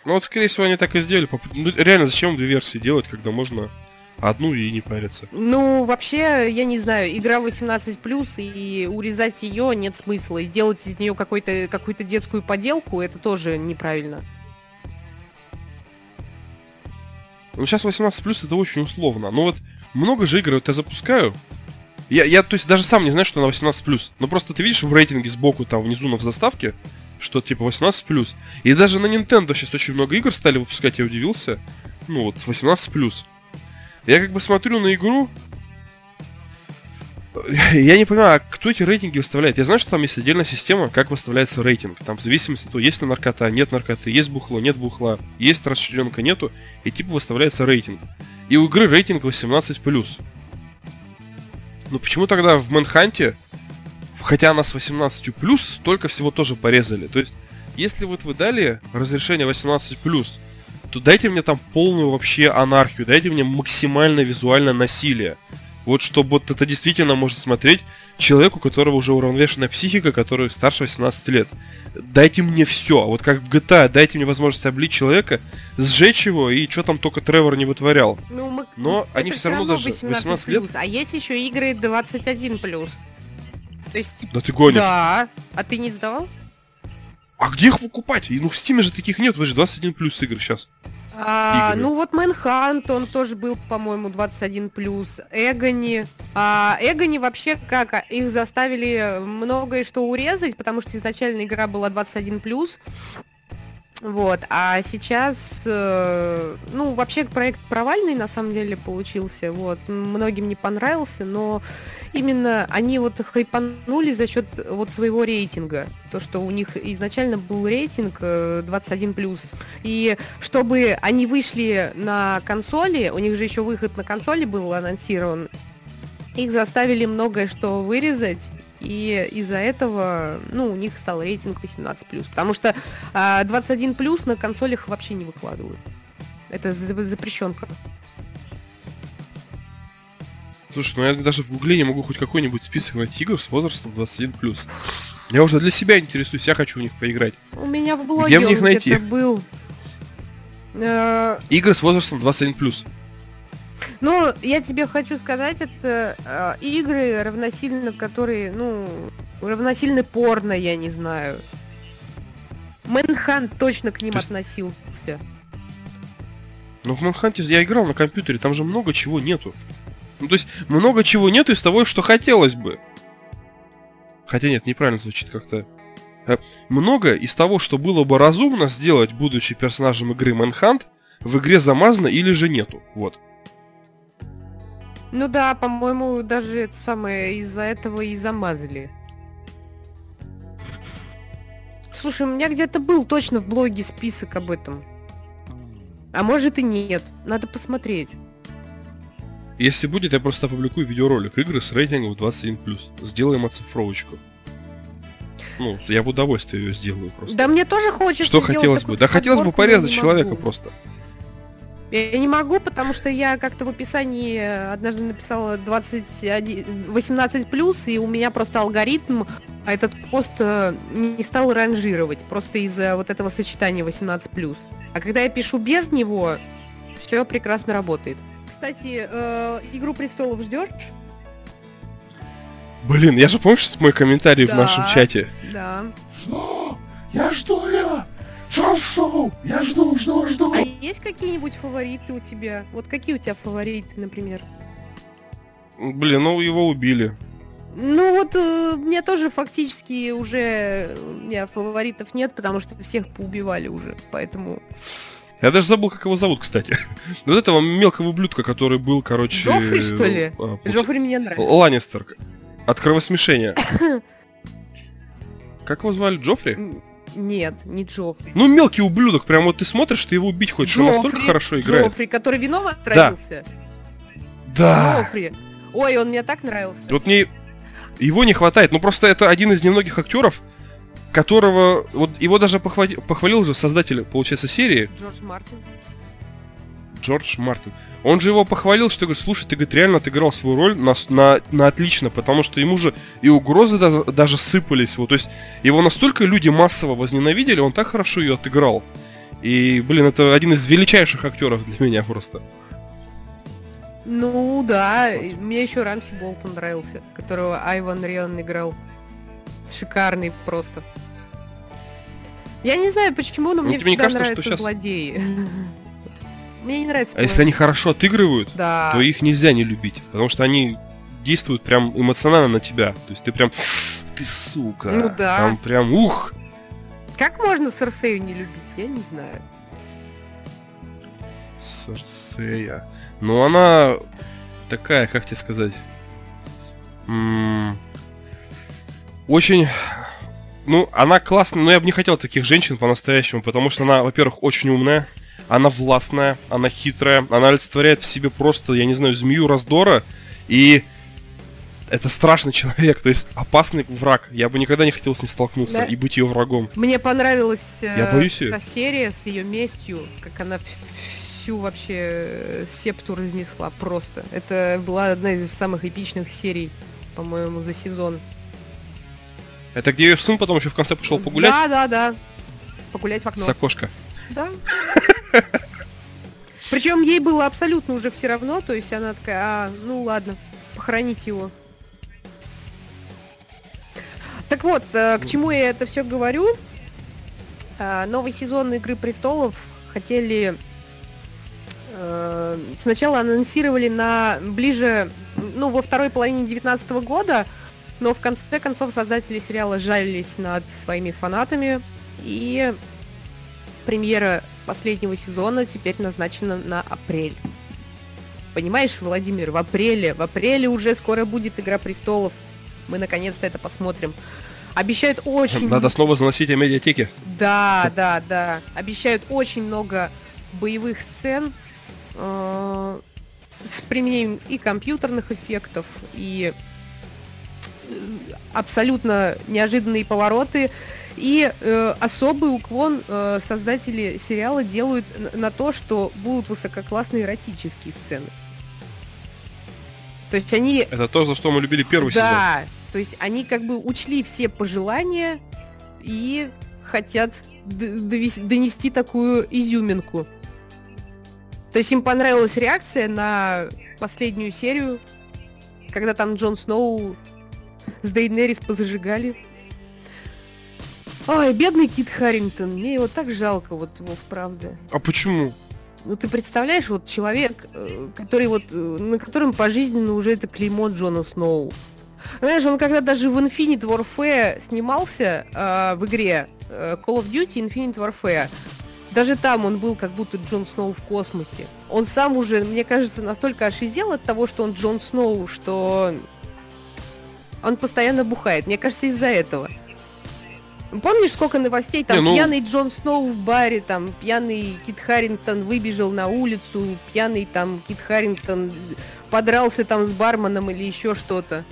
Ну вот, скорее всего, они так и сделали. Ну, реально, зачем две версии делать, когда можно одну и не париться? Ну, вообще, я не знаю, игра 18+, и урезать ее нет смысла. И делать из нее какую-то детскую поделку, это тоже неправильно. Ну, сейчас 18+, это очень условно. Ну вот, много же игр вот я запускаю, я, я, то есть, даже сам не знаю, что она 18+. Но просто ты видишь в рейтинге сбоку, там, внизу на в заставке, что типа 18+. И даже на Nintendo сейчас очень много игр стали выпускать, я удивился. Ну вот, 18+. Я как бы смотрю на игру, я не понимаю, а кто эти рейтинги выставляет? Я знаю, что там есть отдельная система, как выставляется рейтинг. Там в зависимости от того, есть ли наркота, нет наркоты, есть бухло, нет бухла, есть расширенка, нету, и типа выставляется рейтинг. И у игры рейтинг 18+. Ну почему тогда в Мэнханте, хотя она с 18 плюс, столько всего тоже порезали? То есть, если вот вы дали разрешение 18 плюс, то дайте мне там полную вообще анархию, дайте мне максимальное визуальное насилие. Вот чтобы вот это действительно может смотреть человеку, у которого уже уравновешенная психика, который старше 18 лет. Дайте мне все. Вот как в GTA, дайте мне возможность облить человека, сжечь его, и что там только Тревор не вытворял. Ну, мы... Но это они все равно даже 18 лет... А есть еще игры 21 плюс. То есть... Да ты гонишь. Да. А ты не сдавал? А где их покупать? Ну в Стиме же таких нет, вы же 21 плюс игр сейчас. А, Игры. ну вот Мэнхант, он тоже был, по-моему, 21 плюс. Эгони. А, Эгони вообще как? а, Их заставили многое что урезать, потому что изначально игра была 21 плюс. Вот, а сейчас, э, ну, вообще проект провальный на самом деле получился, вот, многим не понравился, но именно они вот хайпанули за счет вот своего рейтинга, то, что у них изначально был рейтинг э, 21+, и чтобы они вышли на консоли, у них же еще выход на консоли был анонсирован, их заставили многое что вырезать, и из-за этого, ну, у них стал рейтинг 18+. Потому что а, 21+, на консолях вообще не выкладывают. Это за- запрещенка. Слушай, ну я даже в гугле не могу хоть какой-нибудь список найти игр с возрастом 21 плюс. Я уже для себя интересуюсь, я хочу в них поиграть. У меня в блоге Где мне их найти? был. Э, Игры с возрастом 21 плюс. Ну, я тебе хочу сказать, это э, игры равносильно, которые, ну, равносильно порно, я не знаю. Мэнхан точно к ним То есть- относился. Но в Манханте я играл на компьютере, там же много чего нету. Ну, то есть, много чего нету из того, что хотелось бы. Хотя нет, неправильно звучит как-то. Э, Много из того, что было бы разумно сделать, будучи персонажем игры Manhunt, в игре замазано или же нету. Вот. Ну да, по-моему, даже это самое из-за этого и замазали. Слушай, у меня где-то был точно в блоге список об этом. А может и нет. Надо посмотреть. Если будет, я просто опубликую видеоролик игры с рейтингом 21+. Сделаем оцифровочку. Ну, я в удовольствие ее сделаю просто. Да мне тоже хочется Что хотелось бы? Да хотелось бы порезать человека могу. просто. Я не могу, потому что я как-то в описании однажды написала 21, 18 плюс, и у меня просто алгоритм а этот пост э, не не стал ранжировать, просто из-за вот этого сочетания 18 плюс. А когда я пишу без него, все прекрасно работает. Кстати, э, Игру престолов ждешь? Блин, я же помнишь мой комментарий в Да. нашем чате? Да. Жду! Я жду его! Джон Сноу! Я жду, жду, жду! А есть какие-нибудь фавориты у тебя? Вот какие у тебя фавориты, например? Блин, ну его убили. Ну вот э, мне тоже фактически уже э, у меня фаворитов нет, потому что всех поубивали уже, поэтому... Я даже забыл, как его зовут, кстати. Вот этого мелкого ублюдка, который был, короче... Джоффри, что ли? а, Джоффри мне нравится. Ланнистер. От кровосмешения. Как его звали? Джоффри? Нет, не Джоффри. Ну, мелкий ублюдок, прям вот ты смотришь, ты его убить хочешь, он настолько хорошо играет. Джоффри, который виноват отравился. Да. Джоффри. Ой, он мне так нравился. Вот мне его не хватает. Ну просто это один из немногих актеров, которого вот его даже похвали- похвалил же создатель, получается, серии Джордж Мартин. Джордж Мартин. Он же его похвалил, что говорит, слушай, ты говорит, реально отыграл свою роль на, на, на отлично, потому что ему же и угрозы даже, даже сыпались. Вот, то есть его настолько люди массово возненавидели, он так хорошо ее отыграл. И, блин, это один из величайших актеров для меня просто. Ну да, и мне еще Рамси Болтон нравился, которого Айван Риан играл. Шикарный просто. Я не знаю почему, но Ну, мне тебе не всегда кажется, что нравятся щас- злодеи. Мне не нравится. А если они хорошо отыгрывают, Да. то их нельзя не любить, потому что они действуют прям эмоционально на тебя. То есть ты прям, ты сука, Ну да. там прям, ух, Как можно Серсею не любить? Я не знаю. Серсея. Ну она такая, как тебе сказать, М, очень, ну она классная, но я бы не хотел таких женщин по-настоящему, потому что она, во-первых, очень умная, она властная, она хитрая, она олицетворяет в себе просто, я не знаю, змею раздора, и это страшный человек, то есть опасный враг. Я бы никогда не хотел с ней столкнуться Да. и быть ее врагом. Мне понравилась э, Я боюсь её. та серия с ее местью, как она всю вообще э, септу разнесла просто. Это была одна из самых эпичных серий, по-моему, за сезон. Это где ее сын потом еще в конце пошел погулять Да, да, да. Погулять в окно. с окошка. Да. Причем ей было абсолютно уже все равно, то есть она такая, а, ну ладно, похоронить его. Так вот, э, к чему я это все говорю? А, Новый сезон Игры престолов хотели э, сначала анонсировали на ближе, ну, во второй половине 2019 года, но в конце концов создатели сериала жалились над своими фанатами, и премьера последнего сезона теперь назначена на апрель. Понимаешь, Владимир, в апреле, в апреле уже скоро будет Игра престолов. Мы наконец-то это посмотрим. Обещают очень... Надо снова заносить о медиатеке. Да, да, да. Обещают очень много боевых сцен э, с применением и компьютерных эффектов, и абсолютно неожиданные повороты. И э, особый уклон э, создатели сериала делают на то, что будут высококлассные эротические сцены. То есть они Это то, за что мы любили первый сезон. да, то есть они как бы учли все пожелания и хотят донести такую изюминку. То есть им понравилась реакция на последнюю серию, когда там Джон Сноу с Дейнерис позажигали. Ой, бедный Кит Харрингтон, мне его так жалко, вот его правда. А почему? Ну ты представляешь, вот человек, э, который вот, э, на котором пожизненно уже это клеймо Джона Сноу. Знаешь, он когда даже в Infinite Warfare снимался э, в игре э, Call of Duty Infinite Warfare, даже там он был как будто Джон Сноу в космосе. Он сам уже, мне кажется, настолько ошизел от того, что он Джон Сноу, что он постоянно бухает. Мне кажется, из-за этого. Помнишь, сколько новостей? Там Не, ну- пьяный Джон Сноу в баре, там пьяный Кит Харрингтон выбежал на улицу, пьяный там Кит Харрингтон подрался там с барменом или еще что-то.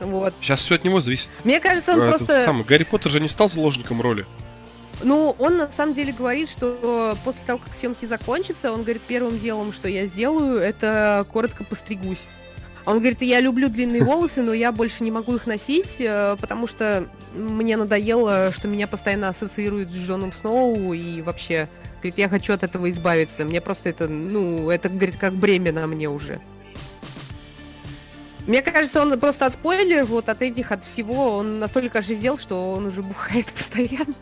Вот. Сейчас все от него зависит. Мне кажется, он А, просто... самый, Гарри Поттер же не стал заложником роли. Ну, он на самом деле говорит, что после того, как съемки закончатся, он говорит, первым делом, что я сделаю, это коротко постригусь. Он говорит, я люблю длинные волосы, но я больше не могу их носить, э, потому что мне надоело, что меня постоянно ассоциируют с Джоном Сноу, и вообще, говорит, я хочу от этого избавиться. Мне просто это, ну, это, говорит, как бремя на мне уже. Мне кажется, он просто от спойлеров, вот от этих, от всего, он настолько ожизел, что он уже бухает постоянно.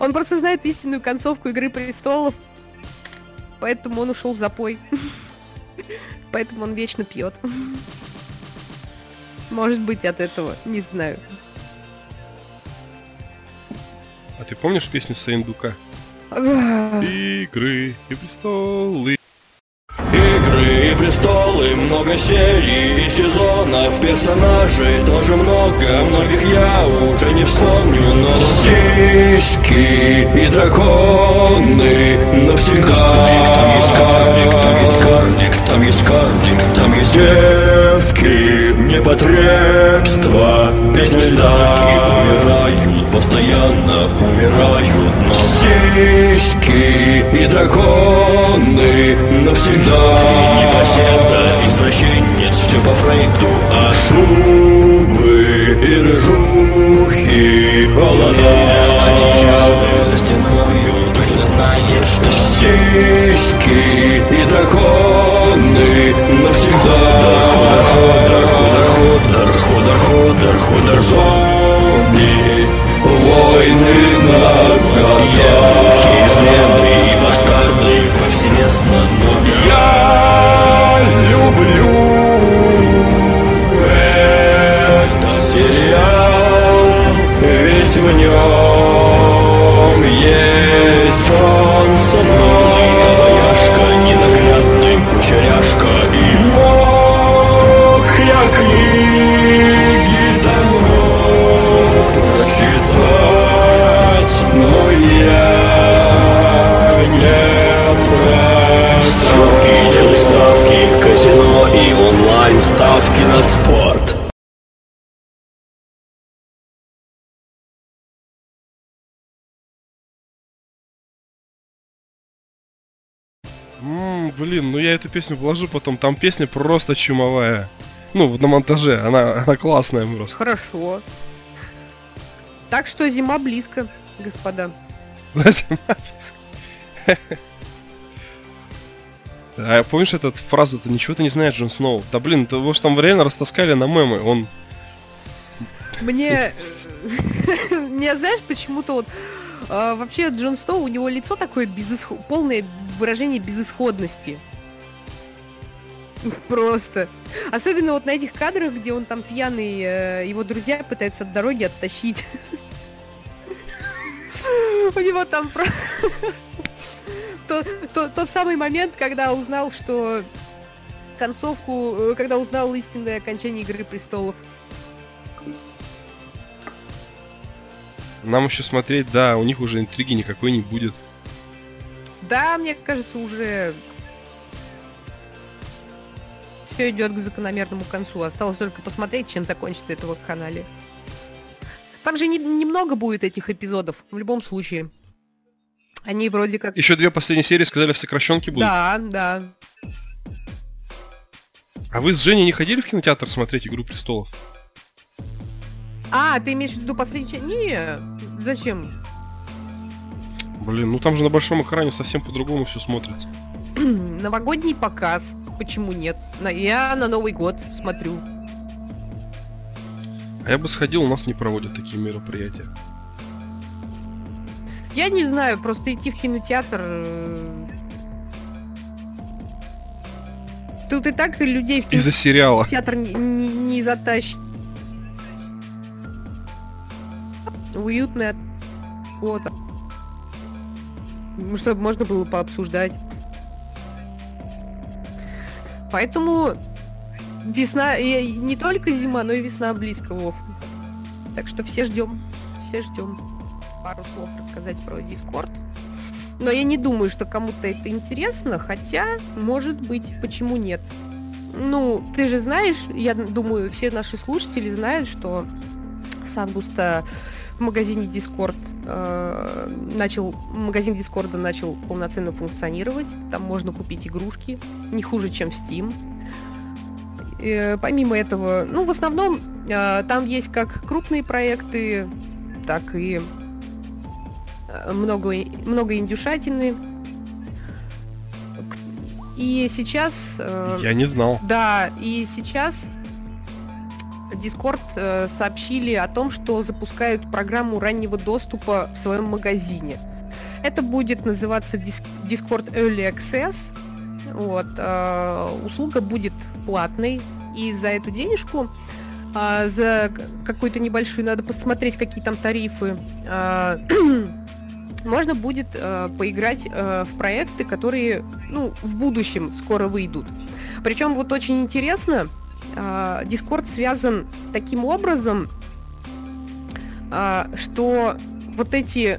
Он просто знает истинную концовку Игры Престолов, поэтому он ушел в запой. Поэтому он вечно пьет. Может быть от этого, не знаю. А ты помнишь песню Саиндука? Игры и престолы. Игры и престолы, много серий и сезонов Персонажей тоже много, многих я уже не вспомню Но сиськи и драконы навсегда Там есть карлик, там есть карлик, там есть карлик Там есть девки, непотребства Песни льда. Умирают, постоянно умирают Но сиськи и драконы навсегда. Непоседа, извращенец, все по Фрейду. А шубы и рыжухи Холода, одеялы за Точно знаешь, что сиськи и драконы навсегда. Ходор, ходор, ходор, ходор, ходор, ходор, зомби Войны на Духи, измены и бастарды повсеместно Но я люблю этот сериал Ведь в нем есть Джон Сноу Обаяшка, ненаглядный кучеряшка И мог я книги давно прочитать Но я не прочитал Ставки, делай ставки, казино и М, блин, ну я эту песню вложу потом. Там песня просто чумовая. Ну, на монтаже. Она, она классная просто. Хорошо. Так что зима близко, господа. А помнишь этот фразу-то ничего ты не знаешь, Джон Сноу? Да блин, ты его ж там реально растаскали на мемы. Он Мне, мне знаешь, почему-то вот э, вообще Джон Сноу, у него лицо такое безысход... полное выражение безысходности. Просто. Особенно вот на этих кадрах, где он там пьяный, э, его друзья пытаются от дороги оттащить. У него там Тот самый момент, когда узнал, что концовку, э, когда узнал истинное окончание Игры Престолов. Нам еще смотреть, да, у них уже интриги никакой не будет. Да, мне кажется, уже все идет к закономерному концу. Осталось только посмотреть, чем закончится это в канале. Там же не- немного будет этих эпизодов, в любом случае. Они вроде как... Еще две последние серии сказали в сокращенке будут. Да, да. А вы с Женей не ходили в кинотеатр смотреть Игру Престолов? А, ты имеешь в виду последний... Не, зачем? Блин, ну там же на большом экране совсем по-другому все смотрится. Новогодний показ. Почему нет? На- Я на Новый год смотрю. А я бы сходил, у нас не проводят такие мероприятия. Я не знаю, просто идти в кинотеатр... э, Тут и так людей в Из-за сериала. театр не, не, не затащит. Уютная вот. Ну, Чтобы можно было пообсуждать. Поэтому весна, и не только зима, но и весна близко, Вов. Так что все ждем, все ждем пару слов рассказать про Дискорд. Но я не думаю, что кому-то это интересно, хотя, может быть, почему нет. Ну, ты же знаешь, я думаю, все наши слушатели знают, что с в магазине Discord э, начал, магазин Дискорда начал полноценно функционировать. Там можно купить игрушки, не хуже, чем в Steam. Э, помимо этого, ну, в основном э, там есть как крупные проекты, так и э, много, много индюшатины. И сейчас... э, Я не знал. да, и сейчас Discord э, сообщили о том, что запускают программу раннего доступа в своем магазине. Это будет называться Discord Early Access. Вот, э, услуга будет платной, и за эту денежку, а, за какую-то небольшую, надо посмотреть, какие там тарифы, можно будет э, поиграть э, в проекты, которые, ну, в будущем скоро выйдут. Причем вот очень интересно, а, Discord связан таким образом, а, что вот эти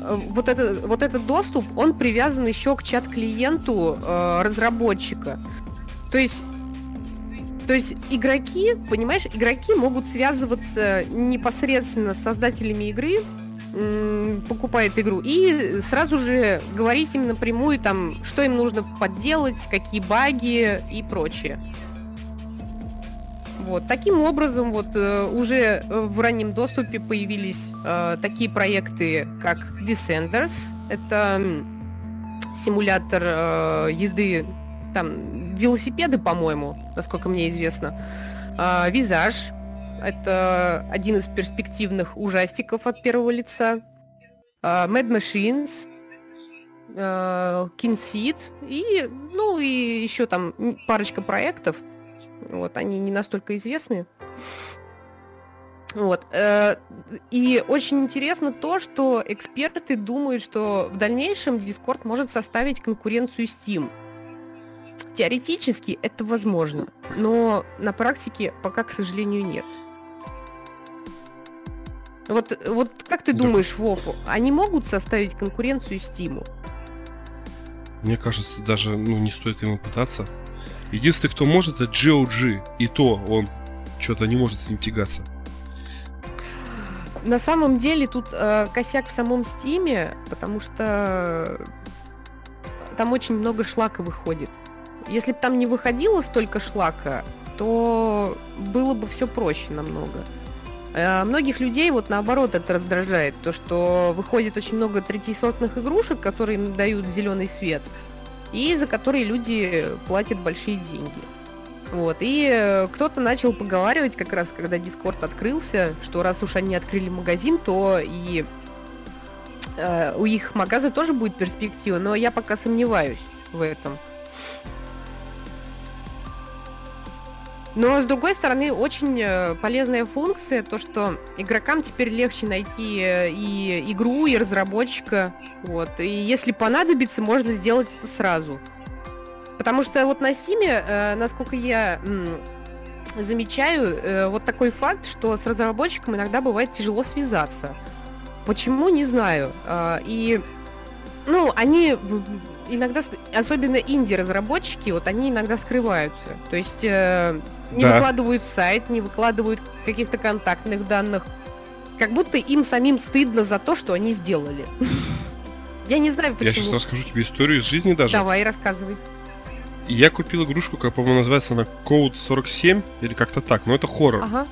э, вот, это, вот этот доступ, он привязан еще к чат-клиенту э, разработчика. То есть то есть игроки, понимаешь, игроки могут связываться непосредственно с создателями игры, м, покупает игру, и сразу же говорить им напрямую, там, что им нужно подделать, какие баги и прочее. Вот. Таким образом, вот э, уже э, в раннем доступе появились э, такие проекты, как Descenders. Это симулятор езды, там, велосипеды, по-моему, насколько мне известно. Визаж. Это один из перспективных ужастиков от первого лица. Mad Machines. Кинсид. И, ну, и еще там парочка проектов. Вот, они не настолько известны. Вот. э, И очень интересно то, что эксперты думают, что в дальнейшем Discord может составить конкуренцию Steam. Теоретически это возможно, но на практике пока, к сожалению, нет. Вот, вот как ты Да. думаешь, Вов, они могут составить конкуренцию Steam? Мне кажется, даже ну, не стоит ему пытаться. Единственный, кто может, это GOG. И то он что-то не может с ним тягаться. На самом деле тут э, косяк в самом Стиме, потому что там очень много шлака выходит. Если бы там не выходило столько шлака, то было бы все проще намного. Э, Многих людей вот наоборот это раздражает, то что выходит очень много третьесортных игрушек, которые им дают зеленый свет, и за которые люди платят большие деньги. Вот, и э, кто-то начал поговаривать как раз, когда Дискорд открылся, что раз уж они открыли магазин, то и э, у их магаза тоже будет перспектива, но я пока сомневаюсь в этом. Но, с другой стороны, очень э, полезная функция, то, что игрокам теперь легче найти э, и игру, и разработчика. Вот. И если понадобится, можно сделать это сразу. Потому что вот на Стиме, э, насколько я замечаю, вот такой факт, что с разработчиком иногда бывает тяжело связаться. Почему, не знаю. А, И, ну, они иногда, особенно инди-разработчики, вот они иногда скрываются. То есть э, не Да. выкладывают сайт, не выкладывают каких-то контактных данных. Как будто им самим стыдно за то, что они сделали. Я не знаю, Я сейчас почему. расскажу тебе историю из жизни даже. Давай, рассказывай. Я купил игрушку, как, по-моему, называется она Code 47, или как-то так, но это хоррор. Ага.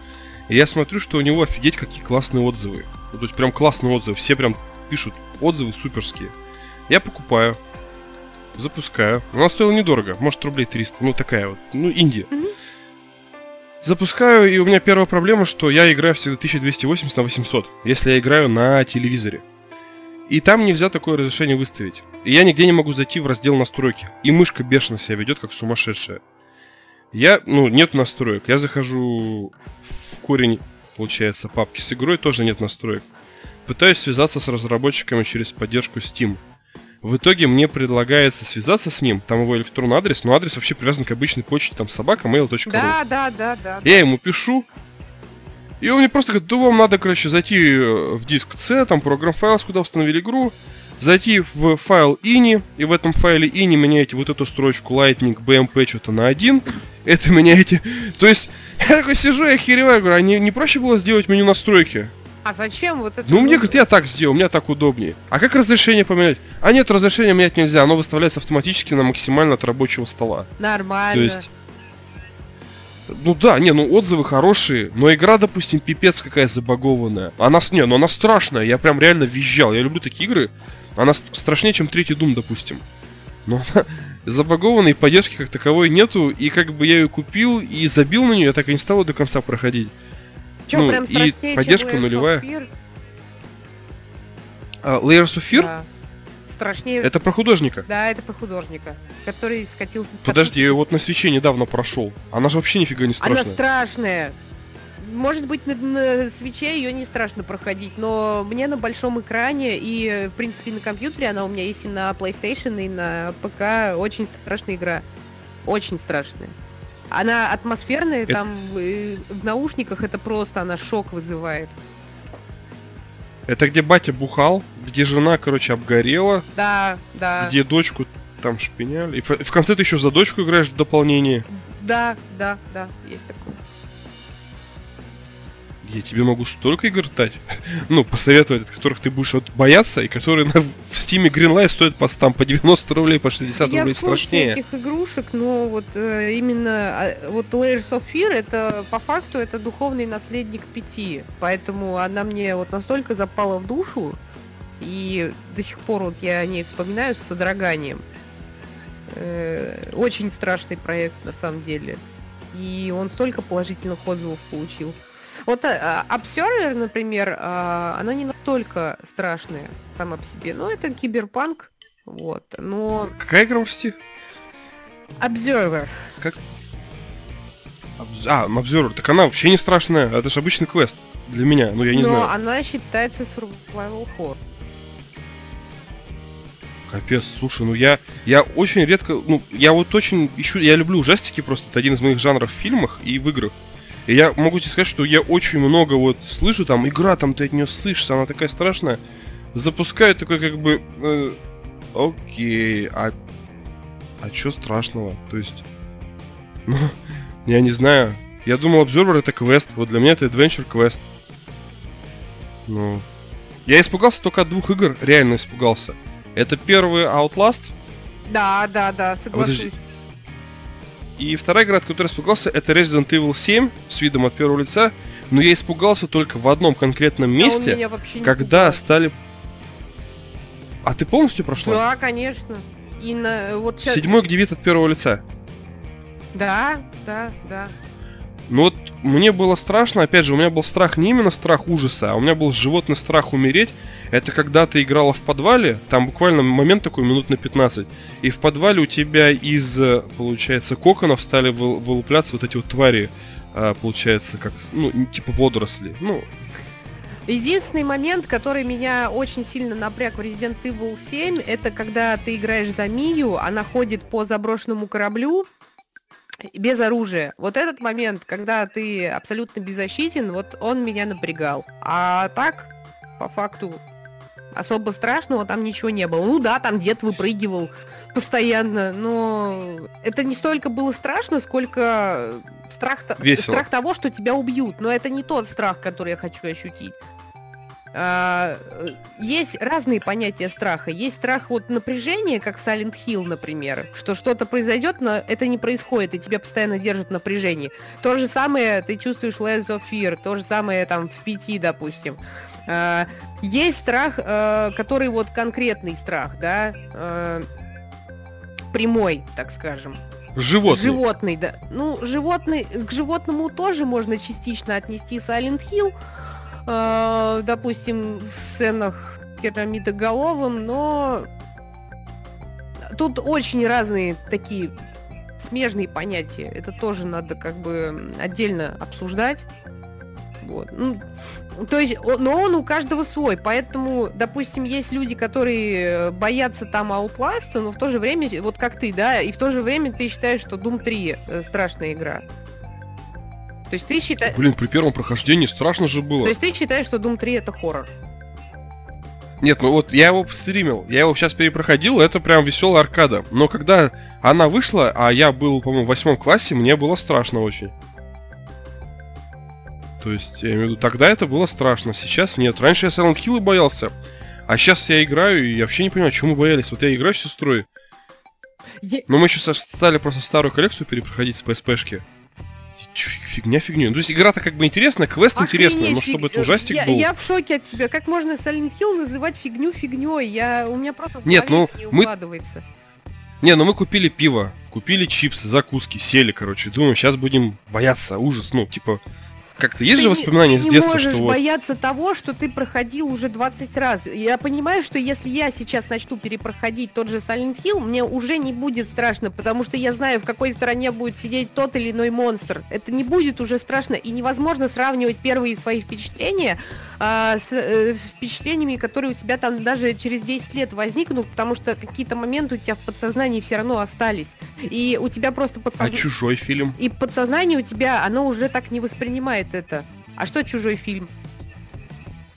И я смотрю, что у него офигеть какие классные отзывы. Ну, то есть прям классные отзывы. Все прям пишут отзывы суперские. Я покупаю, запускаю. Она стоила недорого, может рублей 300. Ну такая вот, ну инди. Мгм. Запускаю, и у меня первая проблема, что я играю всегда 1280 на 800, если я играю на телевизоре. И там нельзя такое разрешение выставить. И я нигде не могу зайти в раздел настройки. И мышка бешено себя ведет, как сумасшедшая. Я, ну, нет настроек. Я захожу в корень, получается, папки с игрой, тоже нет настроек. Пытаюсь связаться с разработчиками через поддержку Steam. В итоге мне предлагается связаться с ним, там его электронный адрес, но адрес вообще привязан к обычной почте, там собака mail.ru. Да, да, да, да. Я ему пишу, и он мне просто говорит, да вам надо, короче, зайти э, в диск C, там программ файл, куда установили игру, зайти в файл ini, и в этом файле ini меняете вот эту строчку Lightning BMP что-то на один, это меняете. То есть, я такой сижу и охереваю, говорю, а не, не проще было сделать меню настройки? А зачем вот это? Ну, мне, говорит, я так сделал, мне так удобнее. А как разрешение поменять? А нет, разрешение менять нельзя, оно выставляется автоматически на максимально от рабочего стола. Нормально. То есть... Ну да, не, ну отзывы хорошие, но игра, допустим, пипец какая забагованная. Она, не, ну она страшная, я прям реально визжал. Я люблю такие игры. Она страшнее, чем третий Дум, допустим. Но она забагованной, поддержки как таковой нету, и как бы я ее купил и забил на нее, я так и не стал до конца проходить. Чё, ну, прям и поддержка нулевая. А, Layers of Fear? Да. Страшнее. Это про художника. Да, это про художника, который скатился. Подожди, я вот на свече недавно прошел. Она же вообще нифига не страшная. Она страшная. Может быть, на, на свече ее не страшно проходить, но мне на большом экране и, в принципе, на компьютере, она у меня есть и на PlayStation, и на ПК, очень страшная игра. Очень страшная. Она атмосферная, Это- там э, в наушниках это просто, она шок вызывает. Это где батя бухал, где жена, короче, обгорела, Да, да, где дочку там шпиняли. И в, конце ты еще за дочку играешь в дополнение. да, да, да, есть такое. Я тебе могу столько игр дать. ну, посоветовать, от которых ты будешь вот бояться, и которые на, в стиме Greenlight стоят по, там, по 90 рублей, по 60 Я рублей в курсе страшнее. этих игрушек, но вот э, именно а, вот Layers of Fear это по факту это духовный наследник пяти, поэтому она мне вот настолько запала в душу и до сих пор вот я о ней вспоминаю с содроганием. Э, очень страшный проект на самом деле, и он столько положительных отзывов получил. Вот а, а, Observer, например, а, она не настолько страшная сама по себе, но это киберпанк, вот, но Какая игра в Steam? Observer. Обз- А, Observer. Так она вообще не страшная. Это же обычный квест. Для меня. Ну, я не но знаю. она считается survival horror. Капец, слушай, ну я, я очень редко, ну, я вот очень ищу, я люблю ужастики просто, это один из моих жанров в фильмах и в играх. И я могу тебе сказать, что я очень много вот слышу, там, игра, там, ты от нее слышишься, она такая страшная. Запускаю такой, как бы, э, окей, а, а чё страшного? То есть, ну, я не знаю. Я думал, Observer это квест, вот для меня это Adventure квест. Ну, я испугался только от двух игр, реально испугался. Это первый Outlast, Да, да, да, соглашусь. Подожди. И вторая игра, от которой испугался, это Resident Evil 7 с видом от первого лица. Но я испугался только в одном конкретном Да, он месте, не когда пугает. стали... А ты полностью прошла? Да, конечно. И на вот сейчас. Седьмой, где вид от первого лица. Да, да, да. Ну вот мне было страшно, опять же, у меня был страх не именно страх ужаса, а у меня был животный страх умереть. Это когда ты играла в подвале, там буквально момент такой минут на 15, и в подвале у тебя из, э, получается, коконов стали вы- вылупляться вот эти вот твари, а, получается, как, ну, типа водоросли. Ну, Единственный момент, который меня очень сильно напряг в Resident Evil 7, это когда ты играешь за Мию, она ходит по заброшенному кораблю без оружия. Вот этот момент, когда ты абсолютно беззащитен, вот он меня напрягал. А так, по факту, особо страшного там ничего не было. Ну да, там дед выпрыгивал постоянно, но это не столько было страшно, сколько страх, то- Весело. страх того, что тебя убьют. Но это не тот страх, который я хочу ощутить. А, э, есть разные понятия страха. Есть страх вот напряжения, как в Silent Hill, например, что что-то произойдет, но это не происходит, и тебя постоянно держат в напряжении. То же самое ты чувствуешь Layers of Fear, то же самое там в пяти, допустим. А, Есть страх, э, который вот конкретный страх, да, э, прямой, так скажем. животный. Животный, да. Ну, животный, к животному тоже можно частично отнести Silent Hill, э, допустим, в сценах пирамидоголовым, но тут очень разные такие смежные понятия. Это тоже надо как бы отдельно обсуждать. Вот. Ну, то есть, но он у каждого свой, поэтому, допустим, есть люди, которые э, боятся там Outlast, но в то же время, вот как ты, да, и в то же время ты считаешь, что Doom 3 э, страшная игра. То есть ты считаешь... Блин, при первом прохождении страшно же было. То есть ты считаешь, что Doom 3 это хоррор? Нет, ну вот я его стримил, я его сейчас перепроходил, это прям веселая аркада. Но когда она вышла, а я был, по-моему, в восьмом классе, мне было страшно очень. То есть, я имею в виду, тогда это было страшно, сейчас нет. Раньше я Silent Hill боялся, а сейчас я играю, и я вообще не понимаю, чему мы боялись. Вот я играю с сестрой, Я- но мы сейчас стали просто старую коллекцию перепроходить с PSP-шки. Фигня фигню. То есть игра-то как бы интересная, квест интересный, Охренеть, но фиг- чтобы это ужастик я, был. я в шоке от тебя. Как можно Silent Hill называть фигню фигней? Я, у меня просто Нет, ну, не мы- укладывается. Не, ну мы купили пиво, купили чипсы, закуски, сели, короче. Думаю, сейчас будем бояться, ужас. Ну, типа, как-то есть Ты же не- воспоминания ты с не детства, можешь что вот... бояться того, что ты проходил уже 20 раз. Я понимаю, что если я сейчас начну перепроходить тот же Silent Hill, мне уже не будет страшно, потому что я знаю, в какой стороне будет сидеть тот или иной монстр. Это не будет уже страшно, и невозможно сравнивать первые свои впечатления а, с э, впечатлениями, которые у тебя там даже через 10 лет возникнут, потому что какие-то моменты у тебя в подсознании все равно остались. И у тебя просто А подсознание... чужой фильм? И подсознание у тебя, оно уже так не воспринимает это. А что чужой фильм?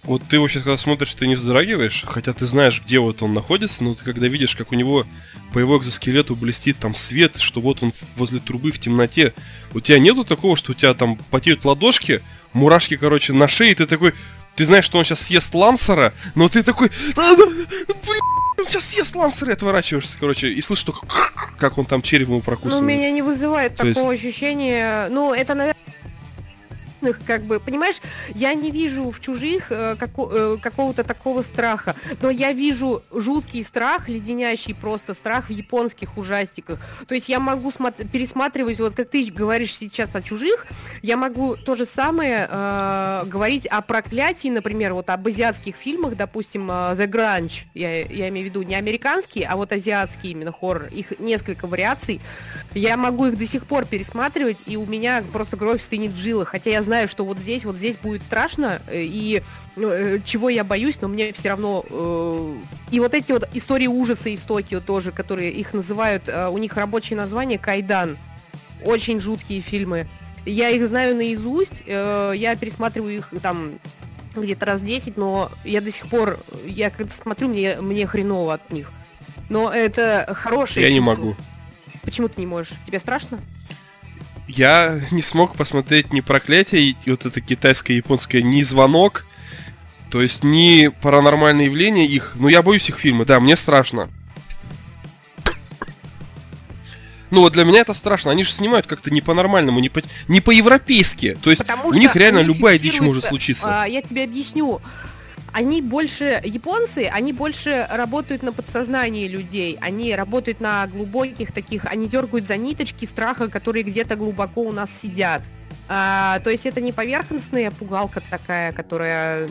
Вот ты его сейчас когда смотришь, ты не вздрагиваешь, хотя ты знаешь, где вот он находится, но ты когда видишь, как у него по его экзоскелету блестит там свет, что вот он возле трубы в темноте, у тебя нету такого, что у тебя там потеют ладошки, мурашки, короче, на шее, и ты такой, ты знаешь, что он сейчас съест лансера, но ты такой, «А, блин, он сейчас съест лансера, и отворачиваешься, короче, и слышишь только, как он там череп ему Ну, прокусывает. меня не вызывает То есть- такого ощущения. Ну, это, наверное, как бы, понимаешь, я не вижу в чужих э, како- э, какого-то такого страха, но я вижу жуткий страх, леденящий просто страх в японских ужастиках. То есть я могу пересматривать, вот как ты говоришь сейчас о чужих, я могу то же самое э, говорить о проклятии, например, вот об азиатских фильмах, допустим, э, The Grunge, я, я имею в виду не американские, а вот азиатские именно хоррор, их несколько вариаций. Я могу их до сих пор пересматривать, и у меня просто кровь стынет в жилах, хотя я знаю, что вот здесь, вот здесь будет страшно, э, и э, чего я боюсь, но мне все равно... э, И вот эти вот истории ужаса из Токио тоже, которые их называют, э, у них рабочее название Кайдан. Очень жуткие фильмы. Я их знаю наизусть, э, я пересматриваю их там где-то раз 10, но я до сих пор, я когда смотрю, мне, мне хреново от них. Но это хорошее Я не чувство. могу. Почему ты не можешь? Тебе страшно? Я не смог посмотреть ни проклятие, и вот это китайское, японское, ни звонок, то есть ни паранормальные явления их. Ну, я боюсь их фильмы, да, мне страшно. Ну вот для меня это страшно. Они же снимают как-то не по-нормальному, не, по- не по-европейски. То есть Потому у них реально любая дичь может случиться. а, я тебе объясню. Они больше, японцы, они больше работают на подсознании людей, они работают на глубоких таких, они дергают за ниточки страха, которые где-то глубоко у нас сидят. А, то есть это не поверхностная пугалка такая, которая,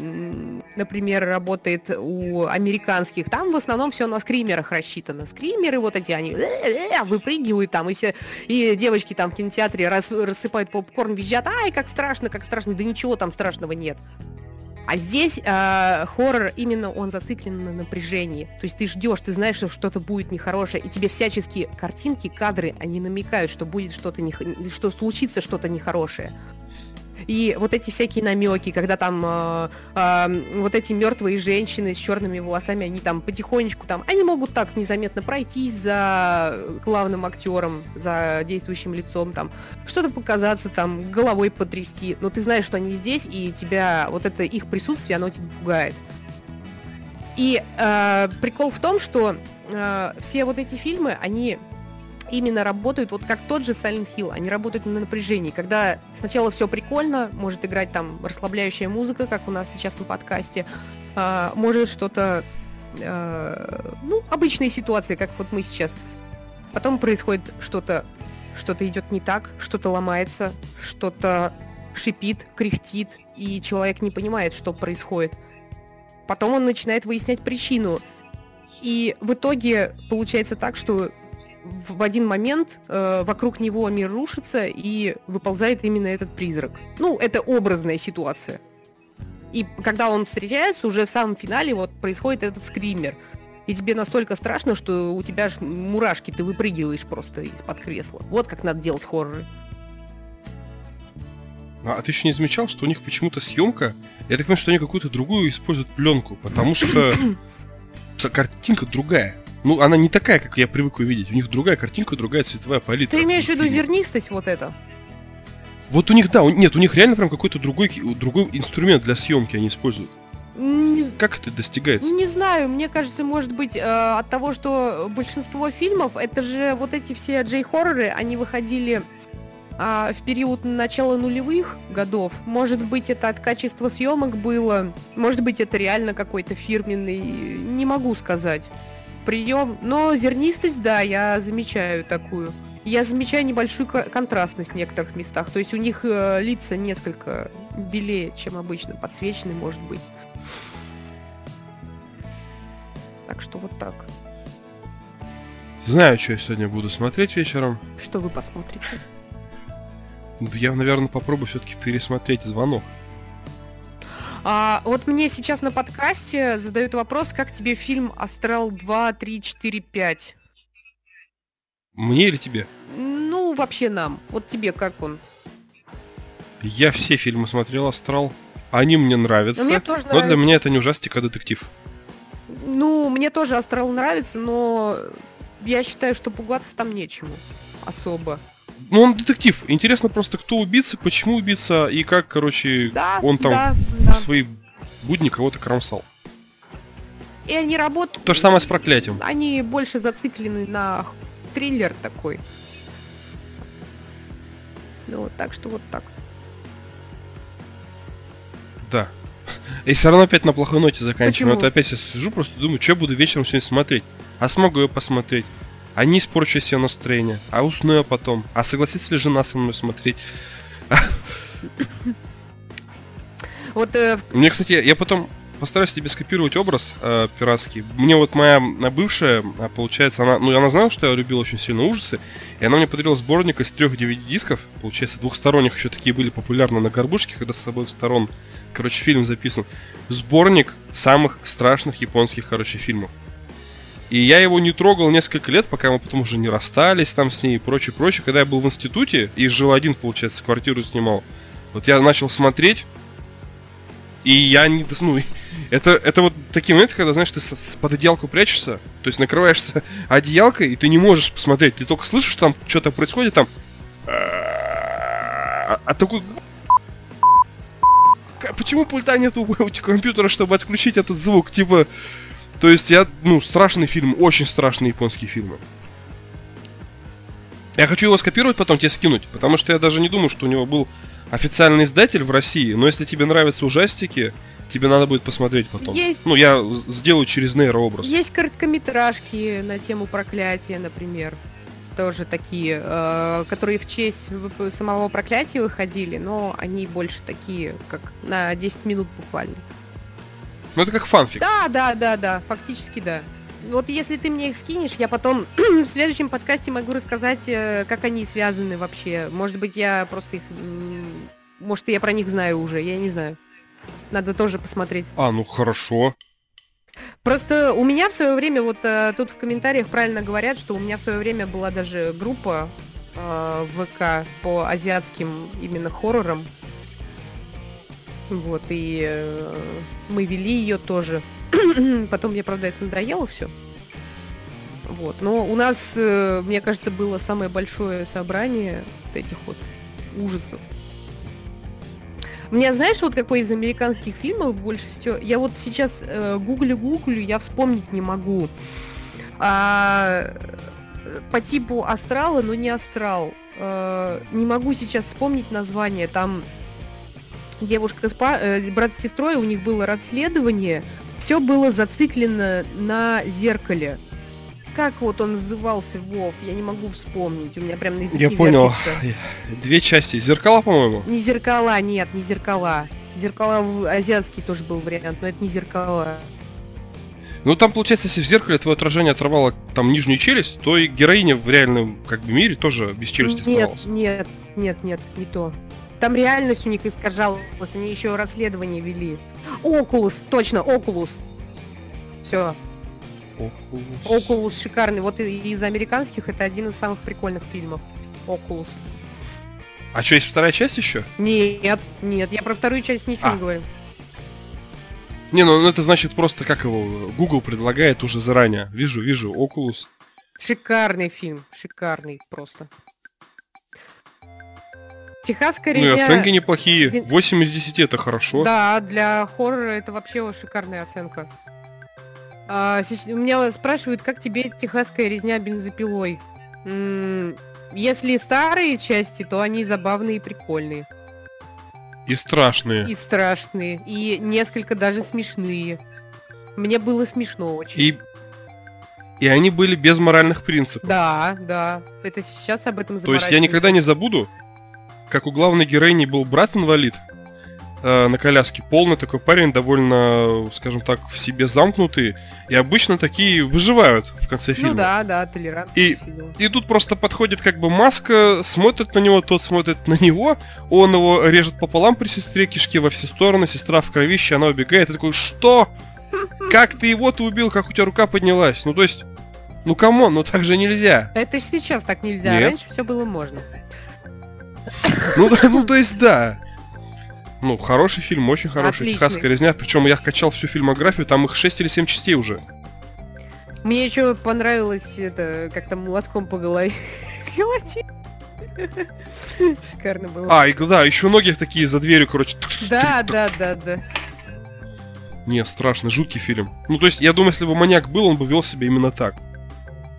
например, работает у американских. Там в основном все на скримерах рассчитано. Скримеры вот эти, они выпрыгивают там, и все, и девочки там в кинотеатре рас- рассыпают попкорн, визжат, ай, как страшно, как страшно, да ничего там страшного нет. А здесь э, хоррор именно он зациклен на напряжении. То есть ты ждешь, ты знаешь, что что-то будет нехорошее, и тебе всячески картинки, кадры, они намекают, что будет что-то нех... что случится что-то нехорошее. И вот эти всякие намеки, когда там э, э, вот эти мертвые женщины с черными волосами, они там потихонечку там, они могут так незаметно пройтись за главным актером, за действующим лицом, там что-то показаться, там головой потрясти. Но ты знаешь, что они здесь, и тебя вот это их присутствие, оно тебя пугает. И э, прикол в том, что э, все вот эти фильмы, они именно работают вот как тот же Silent Hill. Они работают на напряжении. Когда сначала все прикольно, может играть там расслабляющая музыка, как у нас сейчас на подкасте, а, может что-то, э, ну, обычные ситуации, как вот мы сейчас. Потом происходит что-то, что-то идет не так, что-то ломается, что-то шипит, кряхтит, и человек не понимает, что происходит. Потом он начинает выяснять причину. И в итоге получается так, что в один момент э, вокруг него мир рушится и выползает именно этот призрак. Ну, это образная ситуация. И когда он встречается, уже в самом финале вот происходит этот скример. И тебе настолько страшно, что у тебя аж мурашки, ты выпрыгиваешь просто из-под кресла. Вот как надо делать хорроры. А ты еще не замечал, что у них почему-то съемка, я так понимаю, что они какую-то другую используют пленку, потому что картинка другая. Ну, она не такая, как я привык увидеть. У них другая картинка, другая цветовая палитра. Ты имеешь в виду зернистость вот это? Вот у них, да, у- нет, у них реально прям какой-то другой, другой инструмент для съемки они используют. Не, Как это достигается? не знаю, мне кажется, может быть, э, от того, что большинство фильмов, это же вот эти все джей-хорроры, они выходили а, в период начала нулевых годов. Может быть, это от качества съемок было, может быть, это реально какой-то фирменный, не могу сказать, прием. Но зернистость, да, я замечаю такую. Я замечаю небольшую ко- контрастность в некоторых местах. То есть у них э, лица несколько белее, чем обычно, подсвечены, может быть. Так что вот так. Знаю, что я сегодня буду смотреть вечером. Что вы посмотрите? Да Я, наверное, попробую все-таки пересмотреть звонок. А, вот мне сейчас на подкасте задают вопрос, как тебе фильм «Астрал 2, 3, 4, 5»? Мне или тебе? Ну, вообще нам. Вот тебе как он? Я все фильмы смотрел Астрал. Они мне нравятся. Ну, мне тоже но для нравится. меня это не ужастик, а детектив. Ну, мне тоже «Астрал» нравится, но я считаю, что пугаться там нечему особо. Ну, он детектив. Интересно просто, кто убийца, почему убийца и как, короче, Да, он там да, в да. свои будни кого-то кромсал. И они работают... То же самое с проклятием. Они больше зациклены на триллер такой. Ну, вот, так что вот так. Да. И все равно опять на плохой ноте заканчиваем. Почему? Вот опять я сижу, просто думаю, что я буду вечером сегодня смотреть. А смогу я посмотреть? А не испорчу себе настроение? А усну я потом? А согласится ли жена со мной смотреть? Вот э, Мне, кстати, я потом постараюсь тебе скопировать образ э, пиратский. Мне вот моя бывшая, э, получается, она, ну, она знала, что я любил очень сильно ужасы, и она мне подарила сборник из трех DVD-дисков, получается, двухсторонних еще такие были популярны на горбушке, когда с обоих сторон, короче, фильм записан. Сборник самых страшных японских, короче, фильмов. И я его не трогал несколько лет, пока мы потом уже не расстались там с ней и прочее, прочее. Когда я был в институте и жил один, получается, квартиру снимал, вот я начал смотреть, и я не... Ну, это, это вот такие моменты, когда, знаешь, ты под одеялку прячешься, то есть накрываешься одеялкой, и ты не можешь посмотреть, ты только слышишь, что там что-то происходит, там... А а такой... Почему пульта нету у компьютера, чтобы отключить этот звук? Типа... То есть я, ну, страшный фильм, очень страшные японские фильмы. Я хочу его скопировать, потом тебе скинуть, потому что я даже не думаю, что у него был официальный издатель в России, но если тебе нравятся ужастики, тебе надо будет посмотреть потом. Есть. Ну, я сделаю через нейрообраз. Есть короткометражки на тему проклятия, например. Тоже такие, э, которые в честь самого проклятия выходили, но они больше такие, как на 10 минут буквально. Ну, это как фанфик. Да, да, да, да, фактически да. Вот если ты мне их скинешь, я потом в следующем подкасте могу рассказать, э, как они связаны вообще. Может быть, я просто их... Может, я про них знаю уже, я не знаю. Надо тоже посмотреть. А, ну хорошо. Просто у меня в свое время, вот э, тут в комментариях правильно говорят, что у меня в свое время была даже группа э, ВК по азиатским именно хоррорам. Вот, и э, мы вели ее тоже. Потом мне, правда, это надоело все. Вот, но у нас, э, мне кажется, было самое большое собрание вот этих вот ужасов. Мне, знаешь, вот какой из американских фильмов больше всего... Я вот сейчас э, гуглю-гуглю, я вспомнить не могу. А, по типу астрала, но не астрал. Э, не могу сейчас вспомнить название. Там девушка с па- э, брат с сестрой, у них было расследование. Все было зациклено на зеркале. Как вот он назывался, Вов? Я не могу вспомнить. У меня прям на языке Я понял. вертится. Две части. Зеркала, по-моему. Не зеркала, нет, не зеркала. Зеркала в- азиатский тоже был вариант, но это не зеркала. Ну, там, получается, если в зеркале твое отражение оторвало там нижнюю челюсть, то и героиня в реальном как бы мире тоже без челюсти нет, оставалась. нет, нет, нет, не то. Там реальность у них искажалась, они еще расследование вели. Окулус, точно, Окулус. Все, Окулус шикарный. Вот и- из американских это один из самых прикольных фильмов. Окулус. А что, есть вторая часть еще? Нет, нет, я про вторую часть ничего А. не говорю. Не, ну это значит просто как его Google предлагает уже заранее. Вижу, вижу, Oculus. Шикарный фильм, шикарный просто. Техасская Ну и резня... оценки неплохие. Блин. 8 из 10 это хорошо. Да, для хоррора это вообще шикарная оценка. А, меня спрашивают, как тебе техасская резня бензопилой. М, Если старые части, то они забавные и прикольные. И страшные. И страшные. И несколько даже смешные. Мне было смешно очень. И... И они были без моральных принципов. Да, да. Это сейчас об этом То есть я никогда не забуду, как у главной героини был брат-инвалид э, на коляске. Полный такой парень, довольно, скажем так, в себе замкнутый. И обычно такие выживают в конце фильма. Ну да, да, толерантность. И-. И тут просто подходит как бы маска, смотрит на него, тот смотрит на него, он его режет пополам при сестре, кишки во все стороны, сестра в кровище, она убегает, и такой, что? Как ты его-то убил, как у тебя рука поднялась? Ну то есть, ну come on, ну так же нельзя. Это сейчас так нельзя, Нет. раньше все было можно. Ну, да, ну то есть да. Ну, хороший фильм, очень хороший. Отличный. Техасская резня. Причем я качал всю фильмографию, там их 6 или 7 частей уже. Мне еще понравилось это, как там молотком по голове. Шикарно было. А, и да, еще ноги такие за дверью, короче. Да, да, да, да. Не, страшно, жуткий фильм. Ну, то есть, я думаю, если бы маньяк был, он бы вел себя именно так.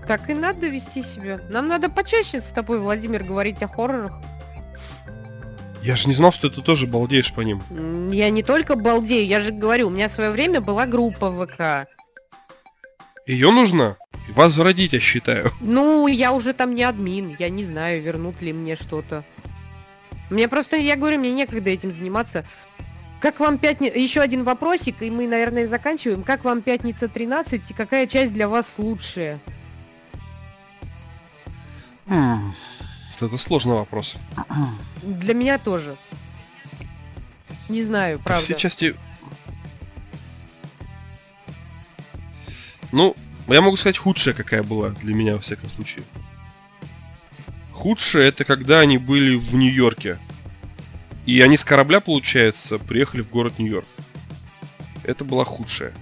Так и надо вести себя. Нам надо почаще с тобой, Владимир, говорить о хоррорах. Я же не знал, что ты тоже балдеешь по ним. Я не только балдею, я же говорю, у меня в свое время была группа в ВК. Ее нужно возродить, я считаю. Ну, я уже там не админ, я не знаю, вернут ли мне что-то. Мне просто, я говорю, мне некогда этим заниматься. Как вам пятница... Еще один вопросик, и мы, наверное, заканчиваем. Как вам пятница 13 и какая часть для вас лучшая? М, Это сложный вопрос. Для меня тоже. Не знаю, правда. Все части... Ну, я могу сказать, худшая какая была для меня, во всяком случае. Худшая это когда они были в Нью-Йорке. И они с корабля, получается, приехали в город Нью-Йорк. Это была худшая.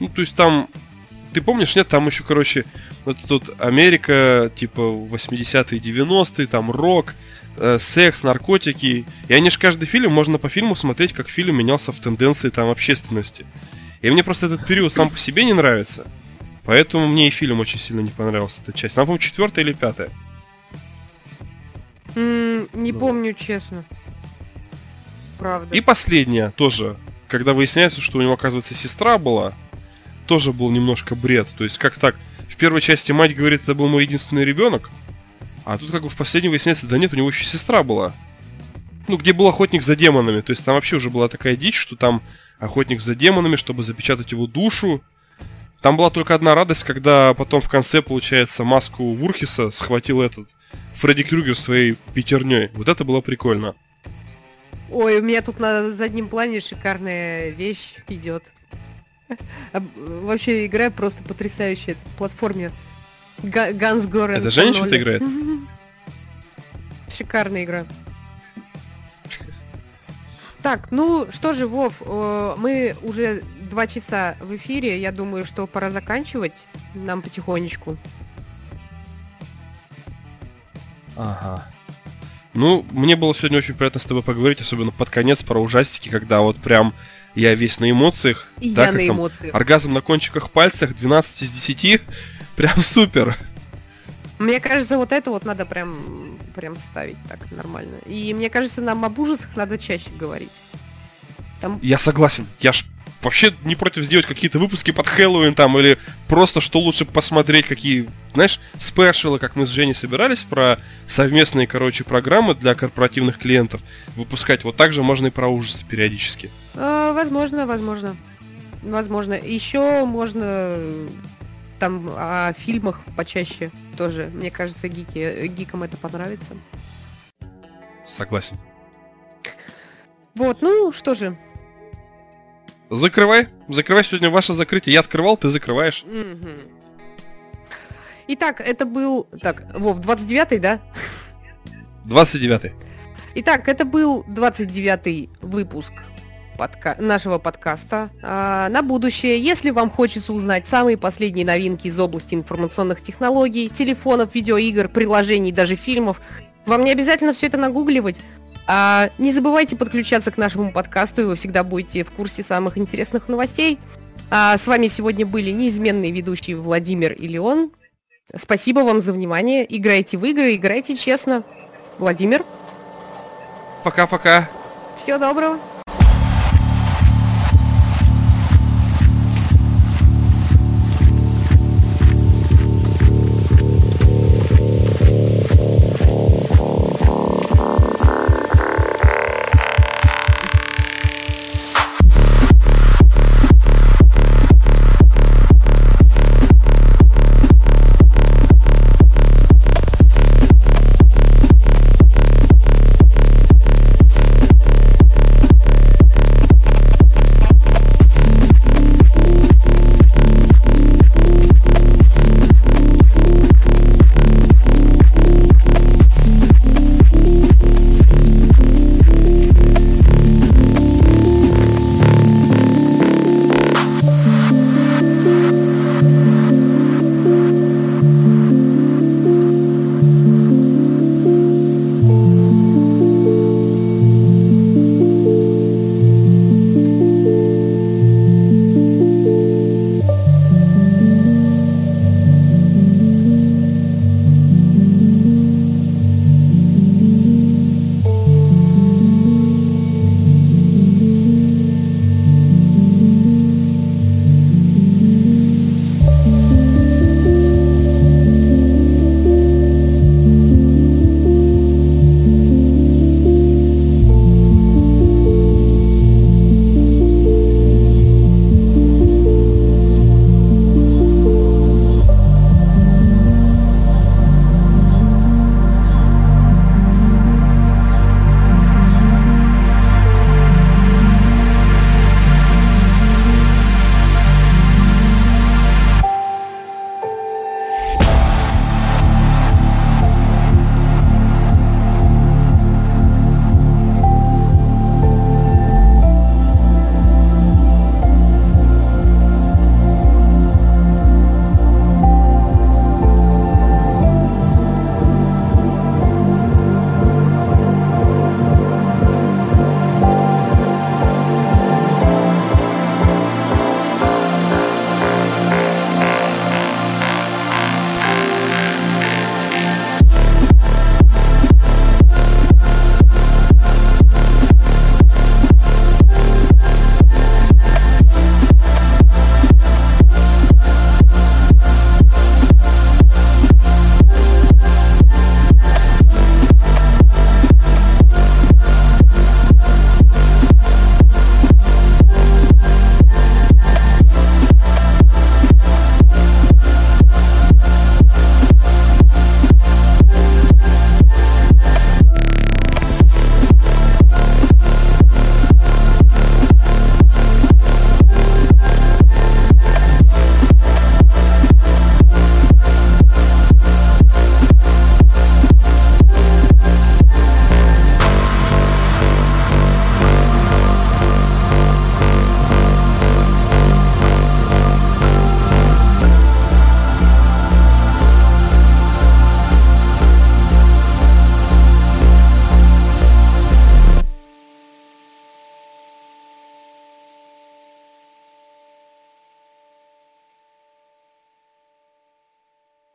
Ну, то есть там... Ты помнишь, нет, там еще, короче, вот тут Америка, типа 80-е, 90-е, там рок, э, секс, наркотики. И они же каждый фильм, можно по фильму смотреть, как фильм менялся в тенденции там общественности. И мне просто этот период сам по себе не нравится. Поэтому мне и фильм очень сильно не понравился, эта часть. Нам, по-моему, четвертая или пятая. М, Не Ну. помню, честно. Правда. И последняя тоже, когда выясняется, что у него, оказывается, сестра была, тоже был немножко бред. То есть, как так? В первой части мать говорит, это был мой единственный ребенок, а тут как бы в последней выясняется, да нет, у него еще сестра была. Ну, где был охотник за демонами. То есть там вообще уже была такая дичь, что там охотник за демонами, чтобы запечатать его душу. Там была только одна радость, когда потом в конце, получается, маску Вурхиса схватил этот Фредди Крюгер своей пятерней. Вот это было прикольно. Ой, у меня тут на заднем плане шикарная вещь идет. Вообще игра просто потрясающая. Это платформер. Га- Ганс Горен. Это что-то играет? Шикарная игра. Так, ну что же, Вов, э, мы уже два часа в эфире. Я думаю, что пора заканчивать нам потихонечку. Ага. Ну, мне было сегодня очень приятно с тобой поговорить, особенно под конец про ужастики, когда вот прям я весь на эмоциях. И да, я на там, эмоциях. Оргазм на кончиках пальцах, 12 из 10. Прям супер. Мне кажется, вот это вот надо прям, прям ставить так нормально. И мне кажется, нам об ужасах надо чаще говорить. Там Я согласен. Я ж вообще не против сделать какие-то выпуски под Хэллоуин там, или просто что лучше посмотреть, какие, знаешь, спешалы, как мы с Женей собирались про совместные, короче, программы для корпоративных клиентов выпускать. Вот так же можно и про ужасы периодически. Э, возможно, возможно. Возможно. Еще можно э, там о фильмах почаще тоже. Мне кажется, гики, гикам это понравится. Согласен. Вот, ну что же. Закрывай. Закрывай сегодня ваше закрытие. Я открывал, ты закрываешь. Итак, это был... Так, Вов, 29-й, да? 29 Итак, это был 29-й выпуск подка- нашего подкаста. А, на будущее, если вам хочется узнать самые последние новинки из области информационных технологий, телефонов, видеоигр, приложений, даже фильмов, вам не обязательно все это нагугливать. А, не забывайте подключаться к нашему подкасту, и вы всегда будете в курсе самых интересных новостей. А, с вами сегодня были неизменные ведущие Владимир и Леон. Спасибо вам за внимание. Играйте в игры, играйте честно. Владимир, Пока-пока. всего доброго.